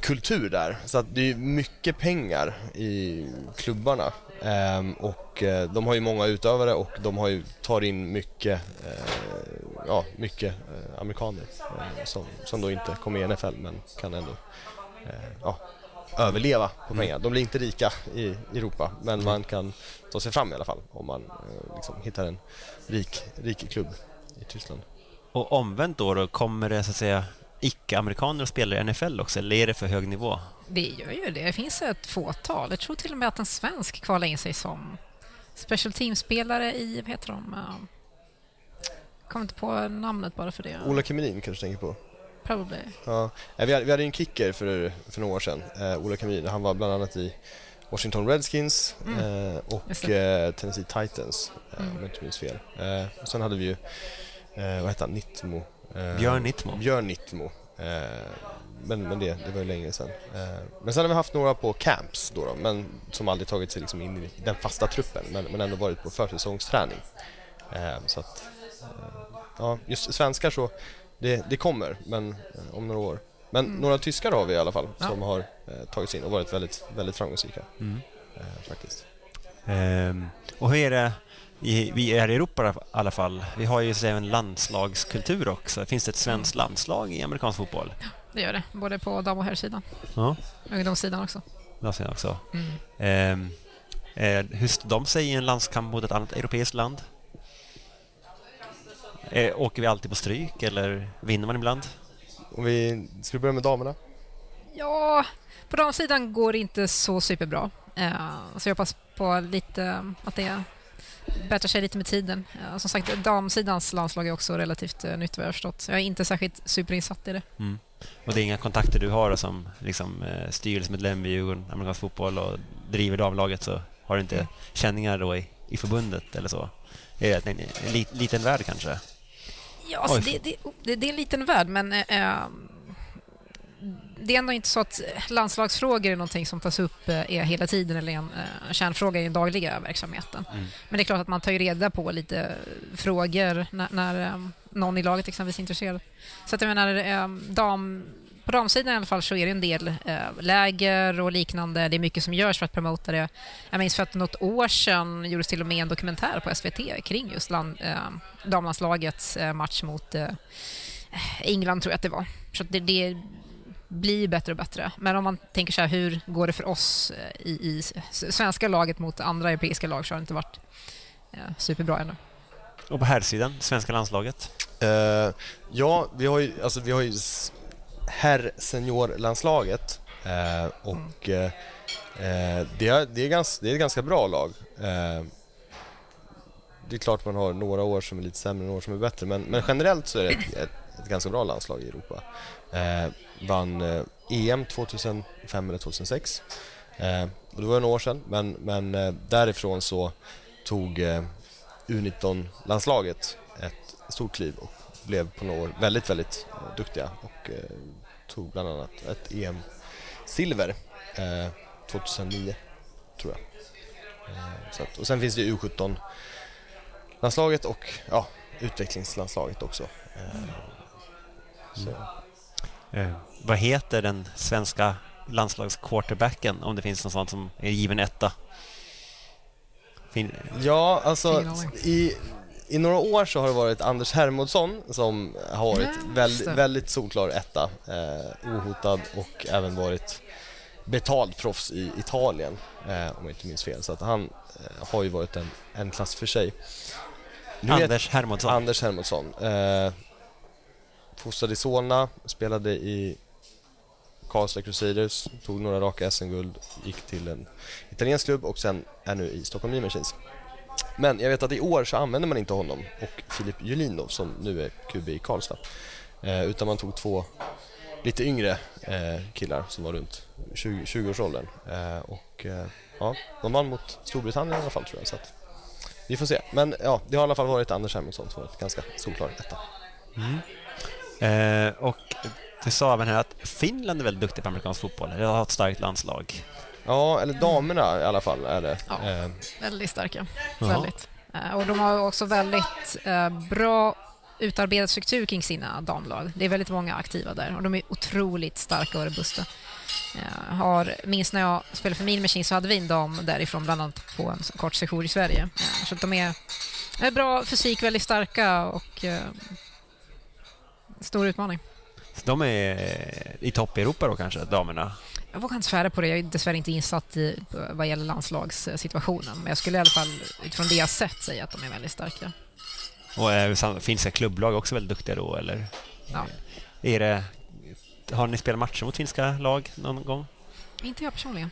kultur där. Så att det är mycket pengar i klubbarna. Ehm, och eh, de har ju många utövare och de har ju, tar in mycket, eh, ja, mycket eh, amerikaner eh, som, som då inte kommer i NFL men kan ändå ja, överleva på pengar. De blir inte rika i Europa men man kan ta sig fram i alla fall om man liksom hittar en rik, rik klubb i Tyskland. Och omvänt då, då kommer det så att säga icke-amerikaner att spela i NFL också, eller är det för hög nivå? Det gör ju det. Det finns ett fåtal. Jag tror till och med att en svensk kvalar in sig som special team-spelare i, vad heter de? Uh, kommer inte på namnet bara för det. Ola Kemelin kanske du tänker på? Probably. Ja, eh, vi hade, vi hade en kicker för, för några år sedan, eh, Ola Kemelin. Han var bland annat i Washington Redskins eh, Mm. Just och eh, Tennessee Titans, eh, om jag inte minns fel. Eh, och sen hade vi ju, eh, vad hette han, Nittmo? Eh, Björn Nittmo. Björn Nittmo. Eh, men, men det, det var ju länge sedan. Eh, men sen har vi haft några på camps då, då men som aldrig tagit sig liksom in i den fasta truppen men, men ändå varit på försäsongsträning. Eh, så att, eh, ja, just svenskar så, det, det kommer, men eh, om några år. Men några tyskar har vi i alla fall Ja. som har eh, tagit sig in och varit väldigt, väldigt framgångsrika. Eh, faktiskt. Ehm, och hur är det i, vi är i Europa i alla fall? Vi har ju så att säga, en landslagskultur också. Finns det ett svenskt landslag i amerikansk fotboll? Det gör det, både på dam och herrsidan. Ja, Ungdomssidan också. också. Mm. Ehm, eh, hur står de sig i en landskamp mot ett annat europeiskt land? Eh, åker vi alltid på stryk eller vinner man ibland? Om vi, ska vi börja med damerna? Ja, på damsidan går det inte så superbra. Eh, så jag hoppas på lite att det bättrar sig lite med tiden. Eh, som sagt, damsidans landslag är också relativt eh, nytt vad jag har förstått. Jag är inte särskilt superinsatt i det. Mm. Och det är inga kontakter du har då som liksom, styrelsemedlem i Djurgården, amerikansk fotboll och driver damlaget så har du inte Mm. känningar då i, i förbundet eller så? Är det en, en, en li, liten värld kanske? Ja, alltså det, det, det, det är en liten värld, men eh, det är ändå inte så att landslagsfrågor är någonting som tas upp eh, är hela tiden eller är en eh, kärnfråga i den dagliga verksamheten. Mm. Men det är klart att man tar ju reda på lite frågor när, när eh, någon i laget exempelvis är intresserad. Så att jag menar, eh, dam, på damsidan i alla fall så är det en del eh, läger och liknande. Det är mycket som görs för att promota det. Jag minns för att något år sedan gjordes till och med en dokumentär på SVT kring just land, eh, damlandslagets eh, match mot eh, England, tror jag att det var. Så det, det blir bättre och bättre. Men om man tänker så här, hur går det för oss eh, i, i svenska laget mot andra europeiska lag så har det inte varit eh, superbra ännu. Och på herrsidan, svenska landslaget? Eh, ja, vi har ju, alltså, vi har ju herr seniorlandslaget eh, och eh, det, är, det, är ganska, det är ett ganska bra lag. Det är klart man har några år som är lite sämre och några år som är bättre men, men generellt så är det ett, ett, ett ganska bra landslag i Europa. Vann eh, EM 2005 eller 2006. Eh, och det var några år sedan men, men eh, därifrån så tog eh, U19-landslaget ett stort kliv och blev på några år väldigt, väldigt duktiga och tog bland annat ett EM-silver eh, 2009, tror jag. Så att, och sen finns det U17-landslaget och ja, utvecklingslandslaget också. Så. Eh, vad heter den svenska landslagsquarterbacken om det finns någon sån som är given etta? Fin- Ja, alltså i, i några år så har det varit Anders Hermodsson som har varit Ja, väldigt, väldigt solklar etta, eh, ohotad och även varit betald proffs i Italien eh, om jag inte minns fel. Så att han eh, har ju varit en, en klass för sig. Nu Anders Hermodsson. Anders Hermodsson. Eh, fostrad i Solna, spelade i Karlstad Crusaders, tog några raka SM-guld, gick till en italiensk klubb och sen är nu i Stockholm New Machines. Men jag vet att i år så använder man inte honom och Filip Julinov som nu är QB i Karlstad. Eh, utan man tog två lite yngre eh, killar som var runt 20, 20-årsåldern. Eh, och eh, ja, de vann mot Storbritannien i alla fall tror jag. Så att, vi får se. Men ja, det har i alla fall varit Anders Hermansson som varit ganska solklar etta. Mm. Eh, och du sa även här att Finland är väldigt duktig på amerikansk fotboll. De har ett starkt landslag. Ja, eller damerna i alla fall är det. Ja. Eh, Väldigt starka. Ja. Väldigt. Eh, Och de har också väldigt eh, bra utarbetad struktur kring sina damlag. Det är väldigt många aktiva där och de är otroligt starka och robusta. Jag har, minns när jag spelade för Mean Machine så hade vi en dam därifrån bland annat på en kort session i Sverige. Eh, Så de är, är bra fysik, väldigt starka och eh, stor utmaning. De är i topp i Europa då kanske, damerna? Jag vågar inte svära på det. Jag är dessvärre inte insatt i vad gäller landslagssituationen. Men jag skulle i alla fall utifrån det jag sett säga att de är väldigt starka. Och är sam- finska klubblag också väldigt duktiga då, eller? Ja. Är det, har ni spelat matcher mot finska lag någon gång? Inte jag personligen.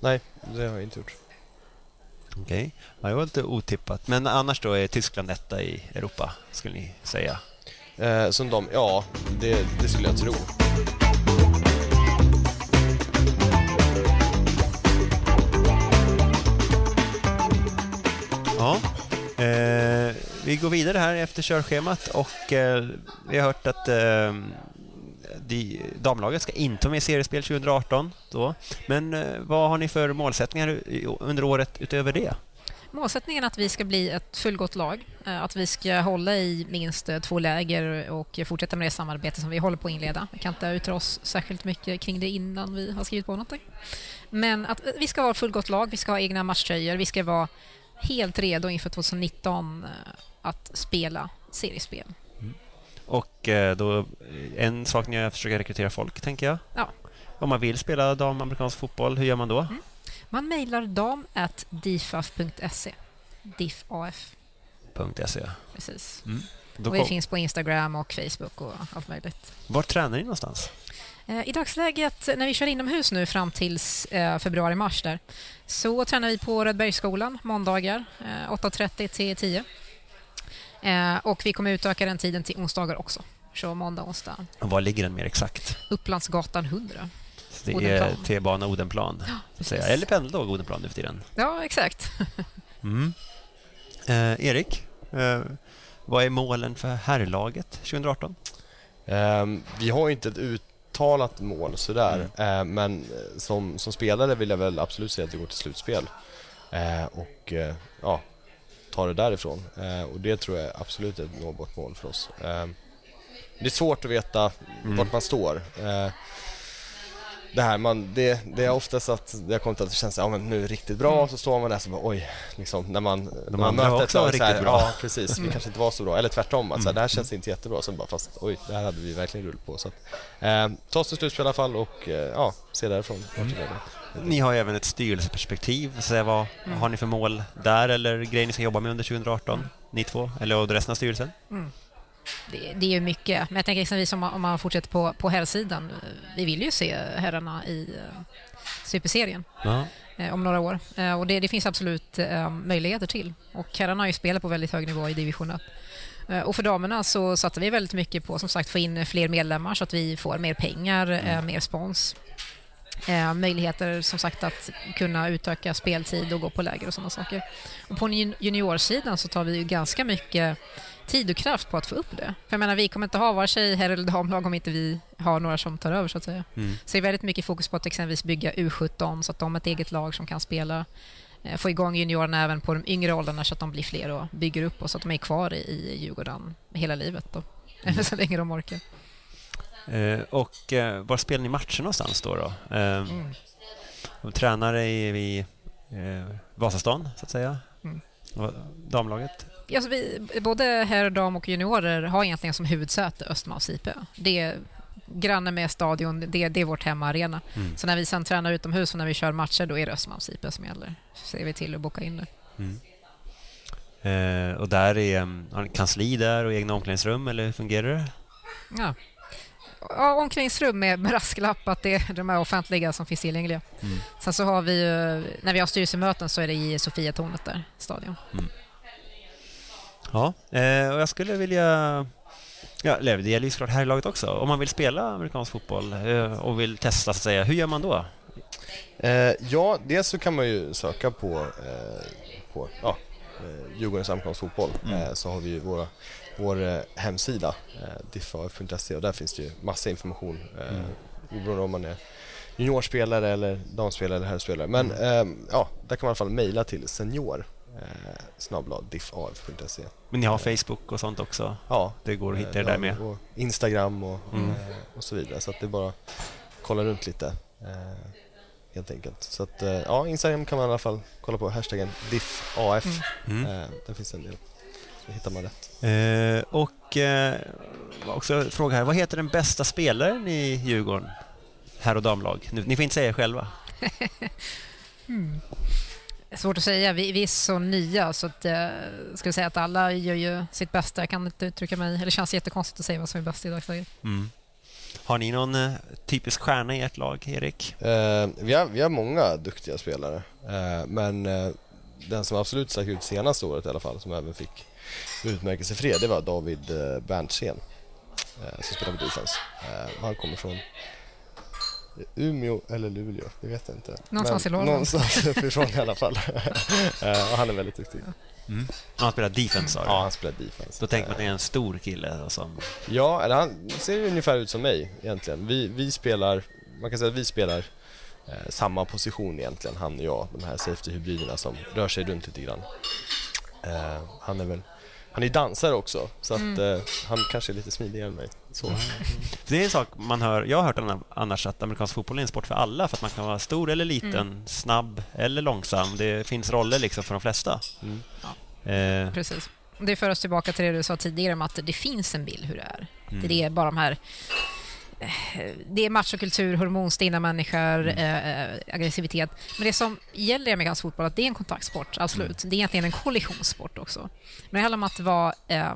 nej, det har jag inte gjort. Okej, ja, det var lite otippat. Men annars då är Tyskland etta i Europa, skulle ni säga? Eh, som de, ja, det, det skulle jag tro. Ja. Eh, vi går vidare här efter körschemat och eh, vi har hört att eh, de, damlaget ska inte vara med i seriespel 2018. Då. Men eh, vad har ni för målsättningar under året utöver det? Målsättningen att vi ska bli ett fullgott lag. eh, Att vi ska hålla i minst eh, två läger och fortsätta med det samarbete som vi håller på att inleda. Vi kan inte uttala oss särskilt mycket kring det innan vi har skrivit på någonting. Men att vi ska vara ett fullgott lag, vi ska ha egna matchtröjor, vi ska vara helt redo inför 2019 eh, att spela seriespel. Och eh, då, en sak ni försöker rekrytera folk, tänker jag. Ja. Om man vill spela damamerikansk fotboll, hur gör man då? Man mejlar dam at difaf.se. Difaf, .se. precis. Då Och vi finns på Instagram och Facebook och allt möjligt. var tränar ni någonstans? Eh, I dagsläget, när vi kör inomhus nu fram till februari-mars där, så tränar vi på Rödbergsskolan måndagar eh, 8.30 till 10. Eh, och vi kommer utöka den tiden till onsdagar också. Så måndag, onsdag. Och var ligger den mer exakt? Upplandsgatan 100. Det är. T-bana Odenplan. precis. Eller pendeltåg Odenplan nu för tiden. Ja, exakt. Mm. Eh, Erik, eh, vad är målen för herrlaget 2018? Ehm, vi har ju inte ett uttalat mål sådär, Ehm, men eh, som, som spelare vill jag väl absolut säga att vi går till slutspel. Ehm, och eh, ja, ta det därifrån. Ehm, och det tror jag är absolut är ett nåbart mål för oss. Ehm, det är svårt att veta vart man står. Ehm, det här, man, det, det är oftast att det har kommit att det känns ja, men nu är det riktigt bra, så står man där och så bara oj, liksom, när man, när man möter också ett lag var så här, riktigt bra. Ja, precis. Vi kanske inte var så bra. Eller tvärtom, att så här, det här känns inte jättebra. Så bara, fast oj, det här hade vi verkligen rull på. Så att, eh, ta oss till slutspel i alla fall och eh, ja, se därifrån leder. Ni har ju även ett styrelseperspektiv. Så vad har ni för mål där eller grejer ni ska jobba med under 2018? Ni två, eller och resten av styrelsen? Det, det är ju mycket. Men jag tänker exempelvis om man, om man fortsätter på, på herrsidan. Vi vill ju se herrarna i eh, superserien. Ja. eh, om några år. Eh, och det, det finns absolut möjligheter till. Och herrarna har ju spelat på väldigt hög nivå i division 1. Eh, och för damerna så satsar vi väldigt mycket på som sagt få in fler medlemmar så att vi får mer pengar, eh, mer spons. Eh, möjligheter som sagt att kunna utöka speltid och gå på läger och sådana saker. Och på jun- juniorsidan så tar vi ju ganska mycket tid och kraft på att få upp det. För jag menar, vi kommer inte ha vare sig herr eller damlag om inte vi har några som tar över så att säga. Mm. Så det är väldigt mycket fokus på att exempelvis bygga U17 så att de har ett eget lag som kan spela. Eh, Få igång juniorerna även på de yngre åldrarna så att de blir fler och bygger upp och så att de är kvar i, i Djurgården hela livet. Då. Eller så länge de orkar. Eh, och eh, var spelar ni matcher någonstans då? då? Eh, och Tränare i, i eh, Vasastan, så att säga? Mm. Och Damlaget? Alltså vi, både herr, dam och juniorer har egentligen som huvudsäte Östermalms IP. Det är granne med stadion, det, det är vårt hemmaarena. Mm. Så när vi sen tränar utomhus och när vi kör matcher, då är det Östermalms IP som gäller. Så ser vi till att boka in det. Eh, och där är, um, har ni kansli där och egna omklädningsrum, eller hur fungerar det? Ja. ja, omklädningsrum med brasklapp att det är de här offentliga som finns tillgängliga. Mm. Sen så har vi ju, när vi har styrelsemöten så är det i Sofiatornet där, stadion. Ja, eh, och jag skulle vilja... Ja, det gäller ju såklart här i laget också. Om man vill spela amerikansk fotboll eh, och vill testa, så att säga, hur gör man då? Eh, ja, dels så kan man ju söka på, på ja, Djurgårdens amerikansk fotboll. Eh, så har vi ju våra, vår hemsida, diffaf.se och där finns det ju massa information. Eh, Oberoende om man är juniorspelare eller damspelare eller herrspelare. Men eh, ja, där kan man i alla fall mejla till senior eh, snabla. Men ni har Facebook och sånt också? Ja, Det går att hitta eh, det ja, där med. Och Instagram och, Mm. eh, och så vidare. Så att det är bara att kolla runt lite. Eh, helt enkelt. Så att, eh, ja, Instagram kan man i alla fall kolla på. Hashtaggen diffaf. Mm. Eh, där finns en del. Så hittar man rätt. Eh, och eh, också en fråga här, vad heter den bästa spelaren i Djurgården? Herr och damlag. Nu, ni får inte säga er själva. Svårt att säga. Vi, vi är så nya så att, eh, skulle säga att alla gör ju sitt bästa. Jag kan inte uttrycka mig, eller det känns jättekonstigt att säga vad som är bäst i dagsläget. Mm. Har ni någon eh, typisk stjärna i ert lag, Erik? Eh, vi, har, vi har många duktiga spelare. Eh, men eh, den som absolut stack ut senaste året i alla fall, som även fick utmärkelse för det, det var David eh, Berntsen. Eh, som spelar på defense. Eh, han kommer från Umeå eller Luleå, det vet jag inte. Någonstans Men i Norrland. Någonstans uppifrån i alla fall. Eh, och han är väldigt duktig. Han spelar defense? Ja, han spelar defense. Då tänker man att det är en stor kille. Som... Ja, eller han ser ju ungefär ut som mig egentligen. Vi, vi spelar, man kan säga att vi spelar eh, samma position egentligen, han och jag. De här safety-hybriderna som rör sig runt lite grann. Eh, han är väl, han är dansare också, så att eh, han kanske är lite smidigare än mig. Så. Det är en sak man hör, jag har hört anna- annars att amerikansk fotboll är en sport för alla för att man kan vara stor eller liten, snabb eller långsam. Det finns roller liksom för de flesta. Mm. Eh, Precis. Det för oss tillbaka till det du sa tidigare om att det finns en bild hur det är. Mm. Det är bara de här... Det är machokultur, hormonstinna människor, Mm. eh, aggressivitet. Men det som gäller i amerikansk fotboll är att det är en kontaktsport, absolut. Mm. Det är egentligen en kollisionssport också. Men det handlar om att vara eh,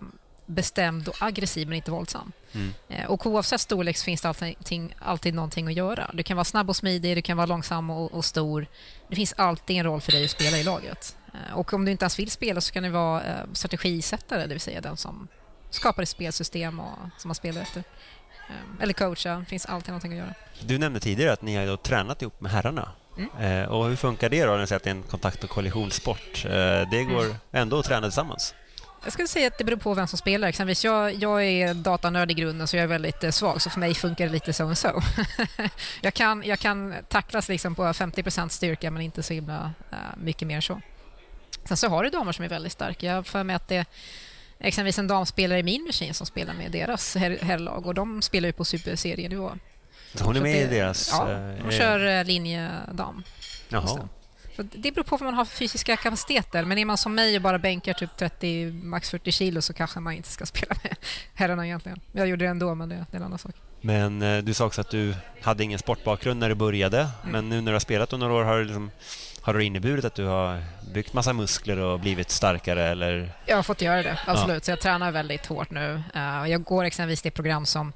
bestämd och aggressiv men inte våldsam. Mm. Eh, Och oavsett storlek så finns det alltid, alltid någonting att göra. Du kan vara snabb och smidig, du kan vara långsam och, och stor. Det finns alltid en roll för dig att spela i laget. Och om du inte ens vill spela så kan du vara strategisättare, det vill säga den som skapar ett spelsystem och, som man spelar efter. Eh, Eller coacha, det finns alltid någonting att göra. Du nämnde tidigare att ni har då tränat ihop med herrarna. Mm. Eh, och hur funkar det då när ni säger att det är en kontakt och kollisionssport? Eh, det går Mm. ändå att träna tillsammans? Jag skulle säga att det beror på vem som spelar. Exempelvis jag, jag är datanörd i grunden så jag är väldigt eh, svag, så för mig funkar det lite so and so. jag, kan, jag kan tacklas liksom på 50% styrka men inte så himla mycket mer än så. Sen så har du damer som är väldigt starka. Jag för mig att det exempelvis en damspelare i min maskin som spelar med deras herr- herrlag och de spelar ju på superserienivå. Hon är med i det- deras... Ja, eh, de kör eh, linjedam. Jaha. Så det beror på vad man har för fysiska kapaciteter. Men är man som mig och bara bänkar typ 30, max 40 kilo så kanske man inte ska spela med herrarna egentligen. Jag gjorde det ändå, men det, det är en annan sak. Men eh, du sa också att du hade ingen sportbakgrund när du började. Mm. Men nu när du har spelat några år, har det, liksom, har det inneburit att du har byggt massa muskler och blivit starkare? Eller? Jag har fått göra det, absolut. Så jag tränar väldigt hårt nu. Eh, och jag går exempelvis det program som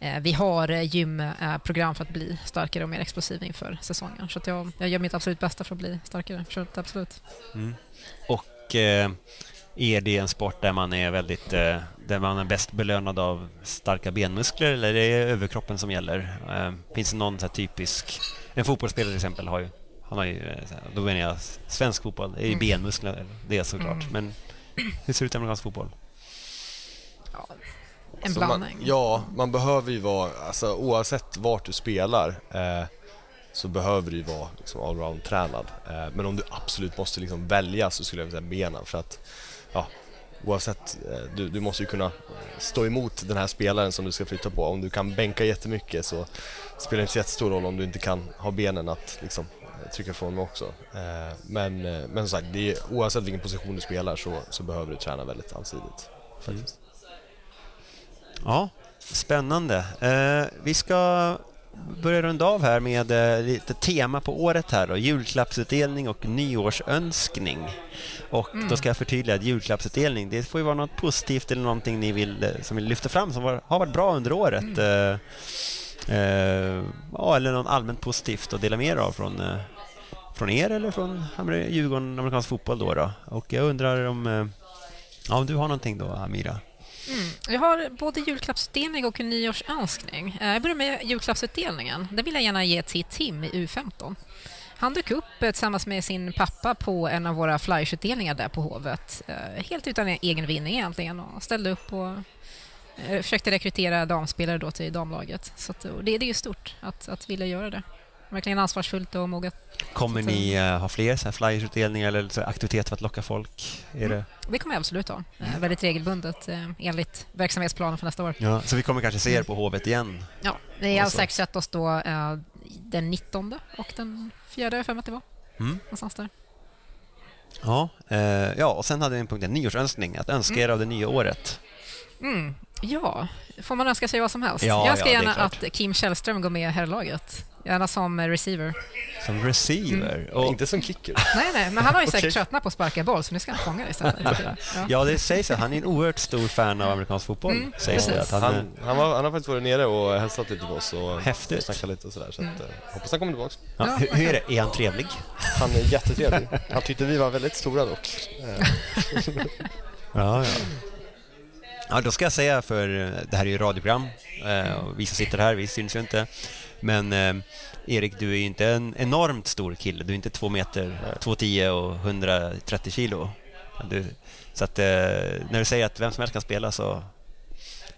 eh, vi har eh, gymprogram för att bli starkare och mer explosiv inför säsongen. Så att jag, jag gör mitt absolut bästa för att bli starkare. Så absolut. Och eh, är det en sport där man är väldigt eh, där man är bäst belönad av starka benmuskler eller är det överkroppen som gäller? Eh, finns det någon så typisk... En fotbollsspelare till exempel har ju han har ju, eh, då menar jag svensk fotboll, det är ju Mm. benmuskler, det är såklart. Mm. Men hur ser det ut i amerikansk fotboll? En Så blandning. Man, ja, man behöver ju vara, alltså, oavsett vart du spelar eh, så behöver du ju vara liksom, allround-tränad. Eh, men om du absolut måste liksom, välja så skulle jag säga benen för att ja, oavsett, eh, du, du måste ju kunna stå emot den här spelaren som du ska flytta på. Om du kan bänka jättemycket så spelar det inte så jättestor roll om du inte kan ha benen att liksom, trycka ifrån med också. Eh, men, eh, men som sagt, det är, oavsett vilken position du spelar så, så behöver du träna väldigt allsidigt. Faktiskt. Ja, spännande. Eh, vi ska börja runda av här med lite tema på året här då. Julklappsutdelning och nyårsönskning. Och då ska jag förtydliga att julklappsutdelning, det får ju vara något positivt eller någonting ni vill, som vill lyfta fram som var, har varit bra under året. Eh, Eh, ja, eller något allmänt positivt att dela med er av från, eh, från er eller från Djurgården, amerikansk fotboll då. då. Och jag undrar om, eh, ja, om du har någonting då, Amira? Mm. Jag har både julklappsutdelning och en nyårsönskning. Eh, jag börjar med julklappsutdelningen. Den vill jag gärna ge till Tim i U15. Han dök upp eh, tillsammans med sin pappa på en av våra flyersutdelningar där på Hovet. Helt utan egen vinning egentligen och ställde upp och försökte rekrytera damspelare då till damlaget. Så att, det, det är ju stort att, att vilja göra det. Verkligen ansvarsfullt och moget. Kommer att, ni eh, ha fler så flyersutdelningar eller så aktiviteter för att locka folk? Är det? Det kommer jag absolut ha. Eh, Väldigt regelbundet eh, enligt verksamhetsplanen för nästa år. Ja, så vi kommer kanske se er på Hovet igen? Ja, Och så. säkert sett oss då eh, den 19 och den 4 för mig att det var. Mm. Någonstans där. Ja, eh, ja, och sen hade vi en punkt, en nyårsönskning, att önska er av det nya året. Mm. Ja, får man önska sig vad som helst? Ja, jag ska ja, gärna att Kim Källström går med i herrlaget. Gärna som eh, receiver. Som receiver. Och, Inte som kicker. Nej, nej, men han har ju säkert Okej. tröttnat på att sparka boll, så nu ska han fånga det istället. Ja. ja, det sägs att han är en oerhört stor fan av amerikansk fotboll. Mm, sägs det, att han, Han, han, var, han har faktiskt varit nere och hälsat lite på oss och Häftigt. och snackat lite och sådär. Så att, eh, hoppas han kommer tillbaka. ja, hur, hur är det? Är han trevlig? Han är jättetrevlig. Han tyckte vi var väldigt stora dock. Eh, Ja, ja. Ja, då ska jag säga för eh, det här är ju radioprogram eh, och vi som sitter här, vi syns ju inte. Men eh, Erik, du är ju inte en enormt stor kille. Du är inte två meter, eh, 2,10 och 130 kilo. Du, så att eh, när du säger att vem som helst kan spela så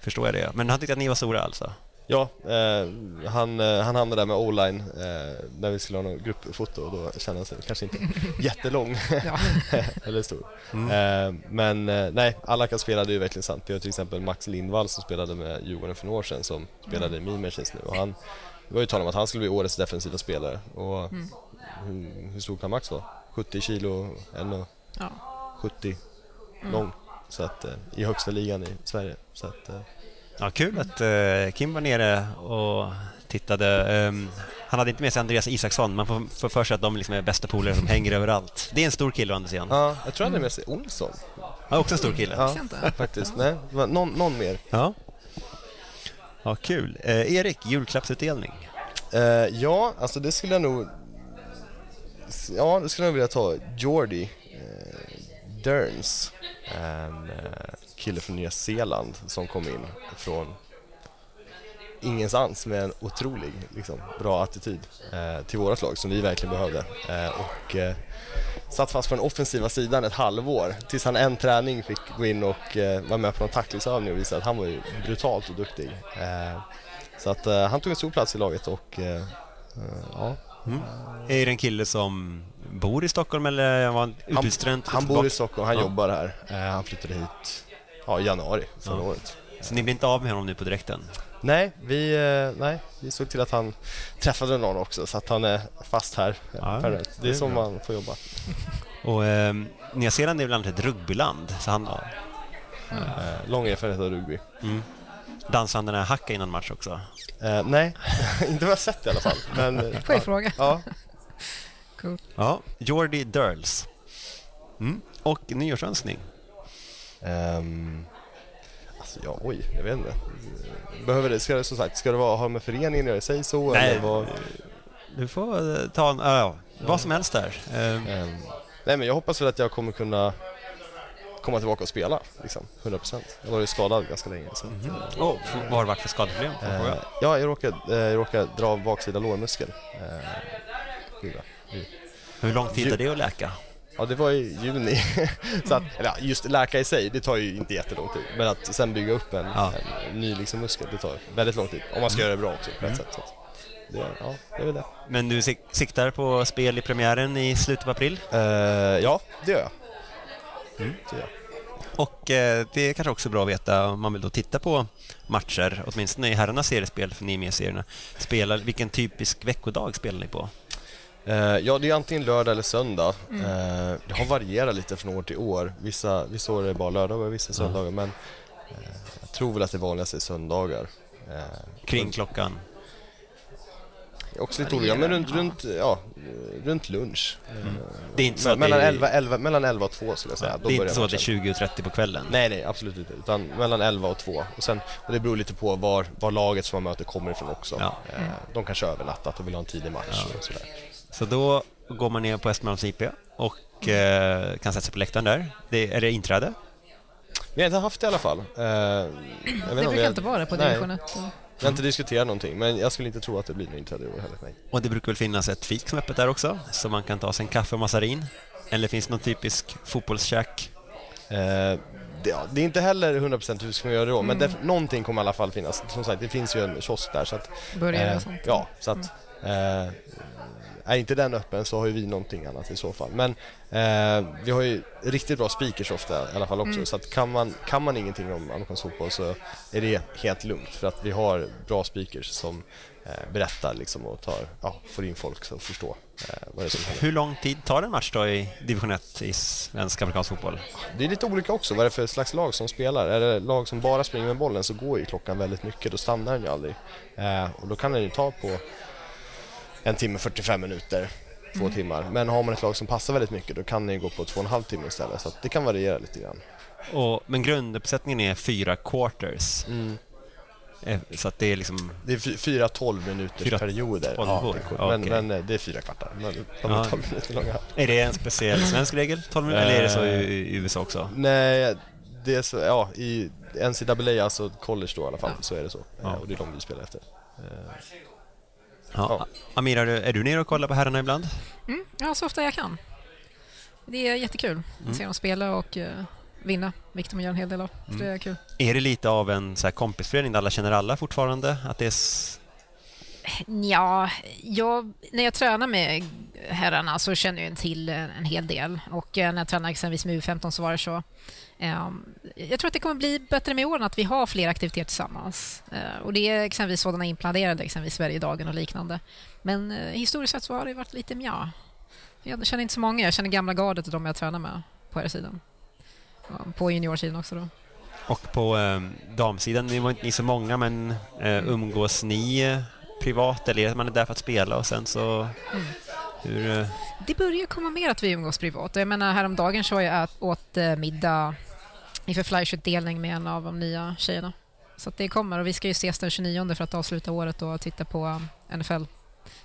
förstår jag det. Men han tyckte att ni var stora alltså? Ja, eh, han, eh, han hamnade där med o-line eh, när vi skulle ha något gruppfoto och då kände han sig kanske inte jättelång eller stor. Eh, men eh, nej, alla kan spela, det är ju verkligen sant. Vi har till exempel Max Lindvall som spelade med Djurgården för några år sedan som spelade i Mean Machines nu och han det var ju tal om att han skulle bli årets defensiva spelare och hur, hur stor kan Max vara? 70 kilo, 1,70 Ja. lång. Så att, eh, I högsta ligan i Sverige. Så att, eh, Ja, kul att eh, Kim var nere och tittade. Ehm, han hade inte med sig Andreas Isaksson. Man får, får för sig att de liksom är bästa polare som hänger överallt. Det är en stor kille, å andra sidan. Ja, jag tror han är med sig Olsson. Ja, också en stor kille. Ja, faktiskt. Nej, någon, någon mer. Ja, ja kul. Eh, Erik, julklappsutdelning. Eh, ja, alltså det skulle jag nog... Ja, det skulle jag vilja ta Jordi eh, Derns. En eh, kille från Nya Zeeland som kom in från ingenstans med en otrolig liksom, bra attityd eh, till vårt lag som vi verkligen behövde. Eh, och eh, satt fast på den offensiva sidan ett halvår tills han en träning fick gå in och eh, vara med på en tacklingsövning och visa att han var ju brutalt och duktig. Eh, så att eh, han tog en stor plats i laget och eh, ja, Är det en kille som bor i Stockholm eller var han han, utbytesstudent? han bor i Stockholm, han Ja. jobbar här. Han flyttade hit ja, januari förra Ja. året. Så ni blir inte av med honom nu på direkten? Nej vi, eh, nej, vi såg till att han träffade någon också så att han är fast här. Ja, det det är så man får jobba. Och eh, Nya Zeeland är väl annars ett rugbyland? Så han Eh, lång erfarenhet av rugby. mm, dansade han den här hacka innan match också? Eh, nej, inte vad jag sett i alla fall. Men, eh, Får jag fråga? ja, Cool. Ja, Jordi Durls. Mm. Och nyårsönskning. Ehm, alltså ja, oj, jag vet inte. Behöver det, ska det som sagt, ska det vara, ha med föreningen att göra, säg så Nej. eller vad? Du får eh, ta en, ja, vad som helst där. Ehm, nej men jag hoppas väl att jag kommer kunna komma tillbaka och spela, liksom, 100%. Jag var ju skadad ganska länge. Så att, eh, oh, vad har det varit för skadeproblem? eh, ja, jag råkade, eh, jag råkade dra av baksida lårmuskel. Eh. Hur lång tid tar det att läka? Ja, det var i juni. så att, eller just läka i sig, det tar ju inte jättelång tid. Men att sen bygga upp en, Ja. en ny liksom, muskel, det tar väldigt lång tid. Om man ska göra det bra också på ett sätt. Så det, ja, det är väl det. Men du sik- siktar på spel i premiären i slutet av april? Eh, ja, det gör jag. Mm, det gör jag. Och eh, det är kanske också bra att veta om man vill då titta på matcher, åtminstone i herrarnas seriespel, för ni är med i serierna. Spelar, vilken typisk veckodag spelar ni på? Eh, ja, det är antingen lördag eller söndag. Eh, det har varierat lite från år till år. Vissa, vissa år är det bara lördagar och vissa söndagar. Men eh, jag tror väl att det vanligaste är söndagar. Kring klockan? Också lite olika, men runt, runt, ja, runt lunch. Mm. Det är inte så mellan, det är, 11, 11, mellan 11 och 2 skulle jag säga. Då det är inte så att det är matchen. 20 och 30 på kvällen? Nej, nej, absolut inte. Utan mellan 11 och 2. Och, sen, och det beror lite på var, var laget som man möter kommer ifrån också. Ja. Eh, De kanske har övernattat och vill ha en tidig match och sådär. Så då går man ner på Östermalms IP och eh, kan sätta sig på läktaren där. Det, är det inträde? Vi har inte haft det i alla fall. Eh, jag vet Det brukar vi- inte vara det på division 1. Vi har inte diskuterat någonting, men jag skulle inte tro att det blir något inträde i år heller. Nej. Och det brukar väl finnas ett fik som är öppet där också, så man kan ta sig en kaffe och massarin. Eller finns det någon typisk fotbollskäk? Eh, det, ja, det är inte heller 100% hur vi ska göra det då, men det, någonting kommer i alla fall finnas. Som sagt, det finns ju en kiosk där. Så att, Burgare eh, och sånt. Ja, så att... Eh, är inte den öppen så har ju vi någonting annat i så fall. Men eh, vi har ju riktigt bra speakers ofta i alla fall också. Så att kan man, kan man ingenting om amerikansk fotboll så är det helt lugnt. För att vi har bra speakers som eh, berättar liksom och tar, ja, får in folk som förstår eh, vad det är som händer. Hur lång tid tar en match då i division 1 i svensk amerikansk fotboll? Det är lite olika också vad det är för slags lag som spelar. Är det lag som bara springer med bollen så går ju klockan väldigt mycket, då stannar den ju aldrig. Eh, och då kan den ju ta på en timme 45 minuter, två timmar. Men har man ett lag som passar väldigt mycket då kan ju gå på två och en halv timme istället. Så att det kan variera lite grann. Och, men grunduppsättningen är fyra quarters. Eh, Så att det är liksom... Det är fy- fyra 12 minuters Fyra perioder. coolt. men, Okej. men eh, det är fyra kvartar. Men de är Ja. 12 minuter långa. Är det en speciell svensk regel, 12 minuter, eller är det så i, i USA också? Nej, det är så, ja, i NCAA, alltså college då i alla fall, så är det så. Eh, Och det är de vi spelar efter. Eh, Ja. Amira, är du- nere och kollar på herrarna ibland? Mm, ja, så ofta jag kan. Det är jättekul att se dem spela och eh, vinna, vilket de gör en hel del av. Så det är kul. Är det lite av en så här kompisförening där alla känner alla fortfarande? Att det är... s- Ja, jag, när jag tränar med herrarna så känner jag till en, en hel del. Och eh, när jag tränade exempelvis med U15 så var det så. Ehm, jag tror att det kommer bli bättre med åren att vi har fler aktiviteter tillsammans. Eh, och det är exempelvis sådana inplanerade, exempelvis Sverigedagen och liknande. Men eh, historiskt sett så har det varit lite mja. Jag känner inte så många. Jag känner gamla gardet och de jag tränar med på här sidan. Ja, På juniorsidan också då. Och på eh, damsidan, ni var inte ni så många, men eh, umgås ni privat eller är man är där för att spela och sen så... Hur... Eh, Det börjar komma mer att vi umgås privat. Jag menar, häromdagen så var jag åt eh, middag inför Fleischutdelning med en av de nya tjejerna. Så att det kommer och vi ska ju ses den 29 för att avsluta året och titta på eh, NFL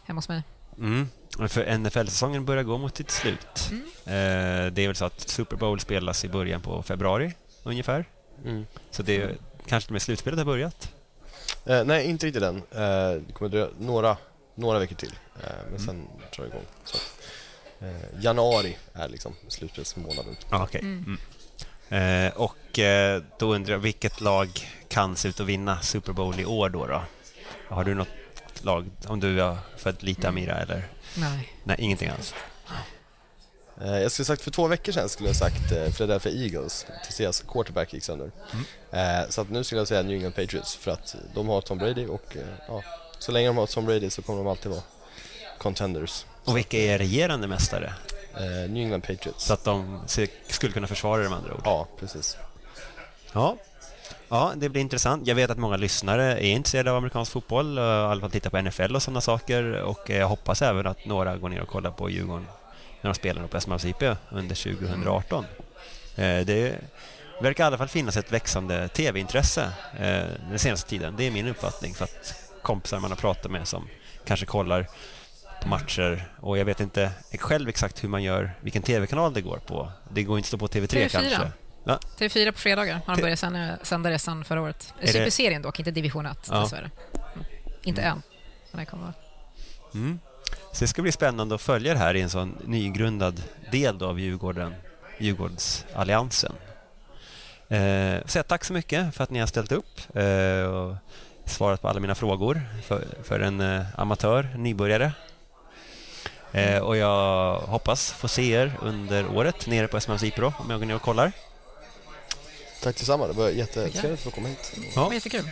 hemma hos mig. mm. För NFL-säsongen börjar gå mot sitt slut. Mm. Eh, det är väl så att Super Bowl spelas i början på februari ungefär. mm. Så det är, kanske med slutspelet har börjat. Eh, nej, inte riktigt än. Eh, det kommer dröja några, några veckor till. Eh, men sen drar det igång. Så att, eh, januari är liksom slutspelsmånaden. Ja, okej. Mm. Eh, och eh, då undrar jag, vilket lag kan se ut att vinna Super Bowl i år då? då? Har du något lag, om du har följt lite Amira eller? Nej. Nej, ingenting alls. Eh, jag skulle sagt för två veckor sedan skulle jag sagt Philadelphia Eagles tills deras quarterback gick sönder. Eh, så att nu skulle jag säga New England Patriots för att de har Tom Brady och ja, så länge de har Tom Brady så kommer de alltid vara contenders. Och vilka är regerande mästare? Eh, New England Patriots. Så att de skulle kunna försvara det med andra ord. Ja, precis. Ja. ja, det blir intressant. Jag vet att många lyssnare är intresserade av amerikansk fotboll, och i alla fall tittar på NFL och sådana saker. Och jag hoppas även att några går ner och kollar på Djurgården när de spelar på Östermalms IP under 2018. Eh, Det verkar i alla fall finnas ett växande tv-intresse eh, den senaste tiden. Det är min uppfattning för att kompisar man har pratat med som kanske kollar på matcher och jag vet inte själv exakt hur man gör, vilken tv-kanal det går på. Det går inte att stå på TV3 TV4. kanske. Ja, TV4 på fredagar har de börjat sända, sända det sedan förra året. Superserien dock, inte division 1 Ja. dessvärre. Mm. Inte än. Men det kommer. Mm. Så det ska bli spännande att följa det här i en sån nygrundad del av Djurgården, Djurgårdsalliansen. Eh, så tack så mycket för att ni har ställt upp eh, och svarat på alla mina frågor för, för en eh, amatör, nybörjare. Eh, och jag hoppas få se er under året nere på SMMs IP då, om jag går ner och kollar. Tack detsamma, det var jättetrevligt att få komma hit. Ja. jättekul.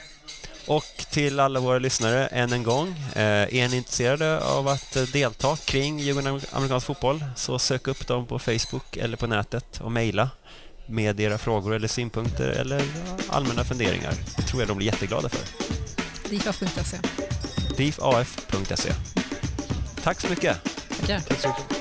Och till alla våra lyssnare, än en gång. Eh, är ni intresserade av att eh, delta kring Djurgården amerikansk fotboll så sök upp dem på Facebook eller på nätet och mejla med era frågor eller synpunkter eller allmänna funderingar. Det tror jag de blir jätteglada för. Difaf.se. difaf.se Tack så mycket. Tackar.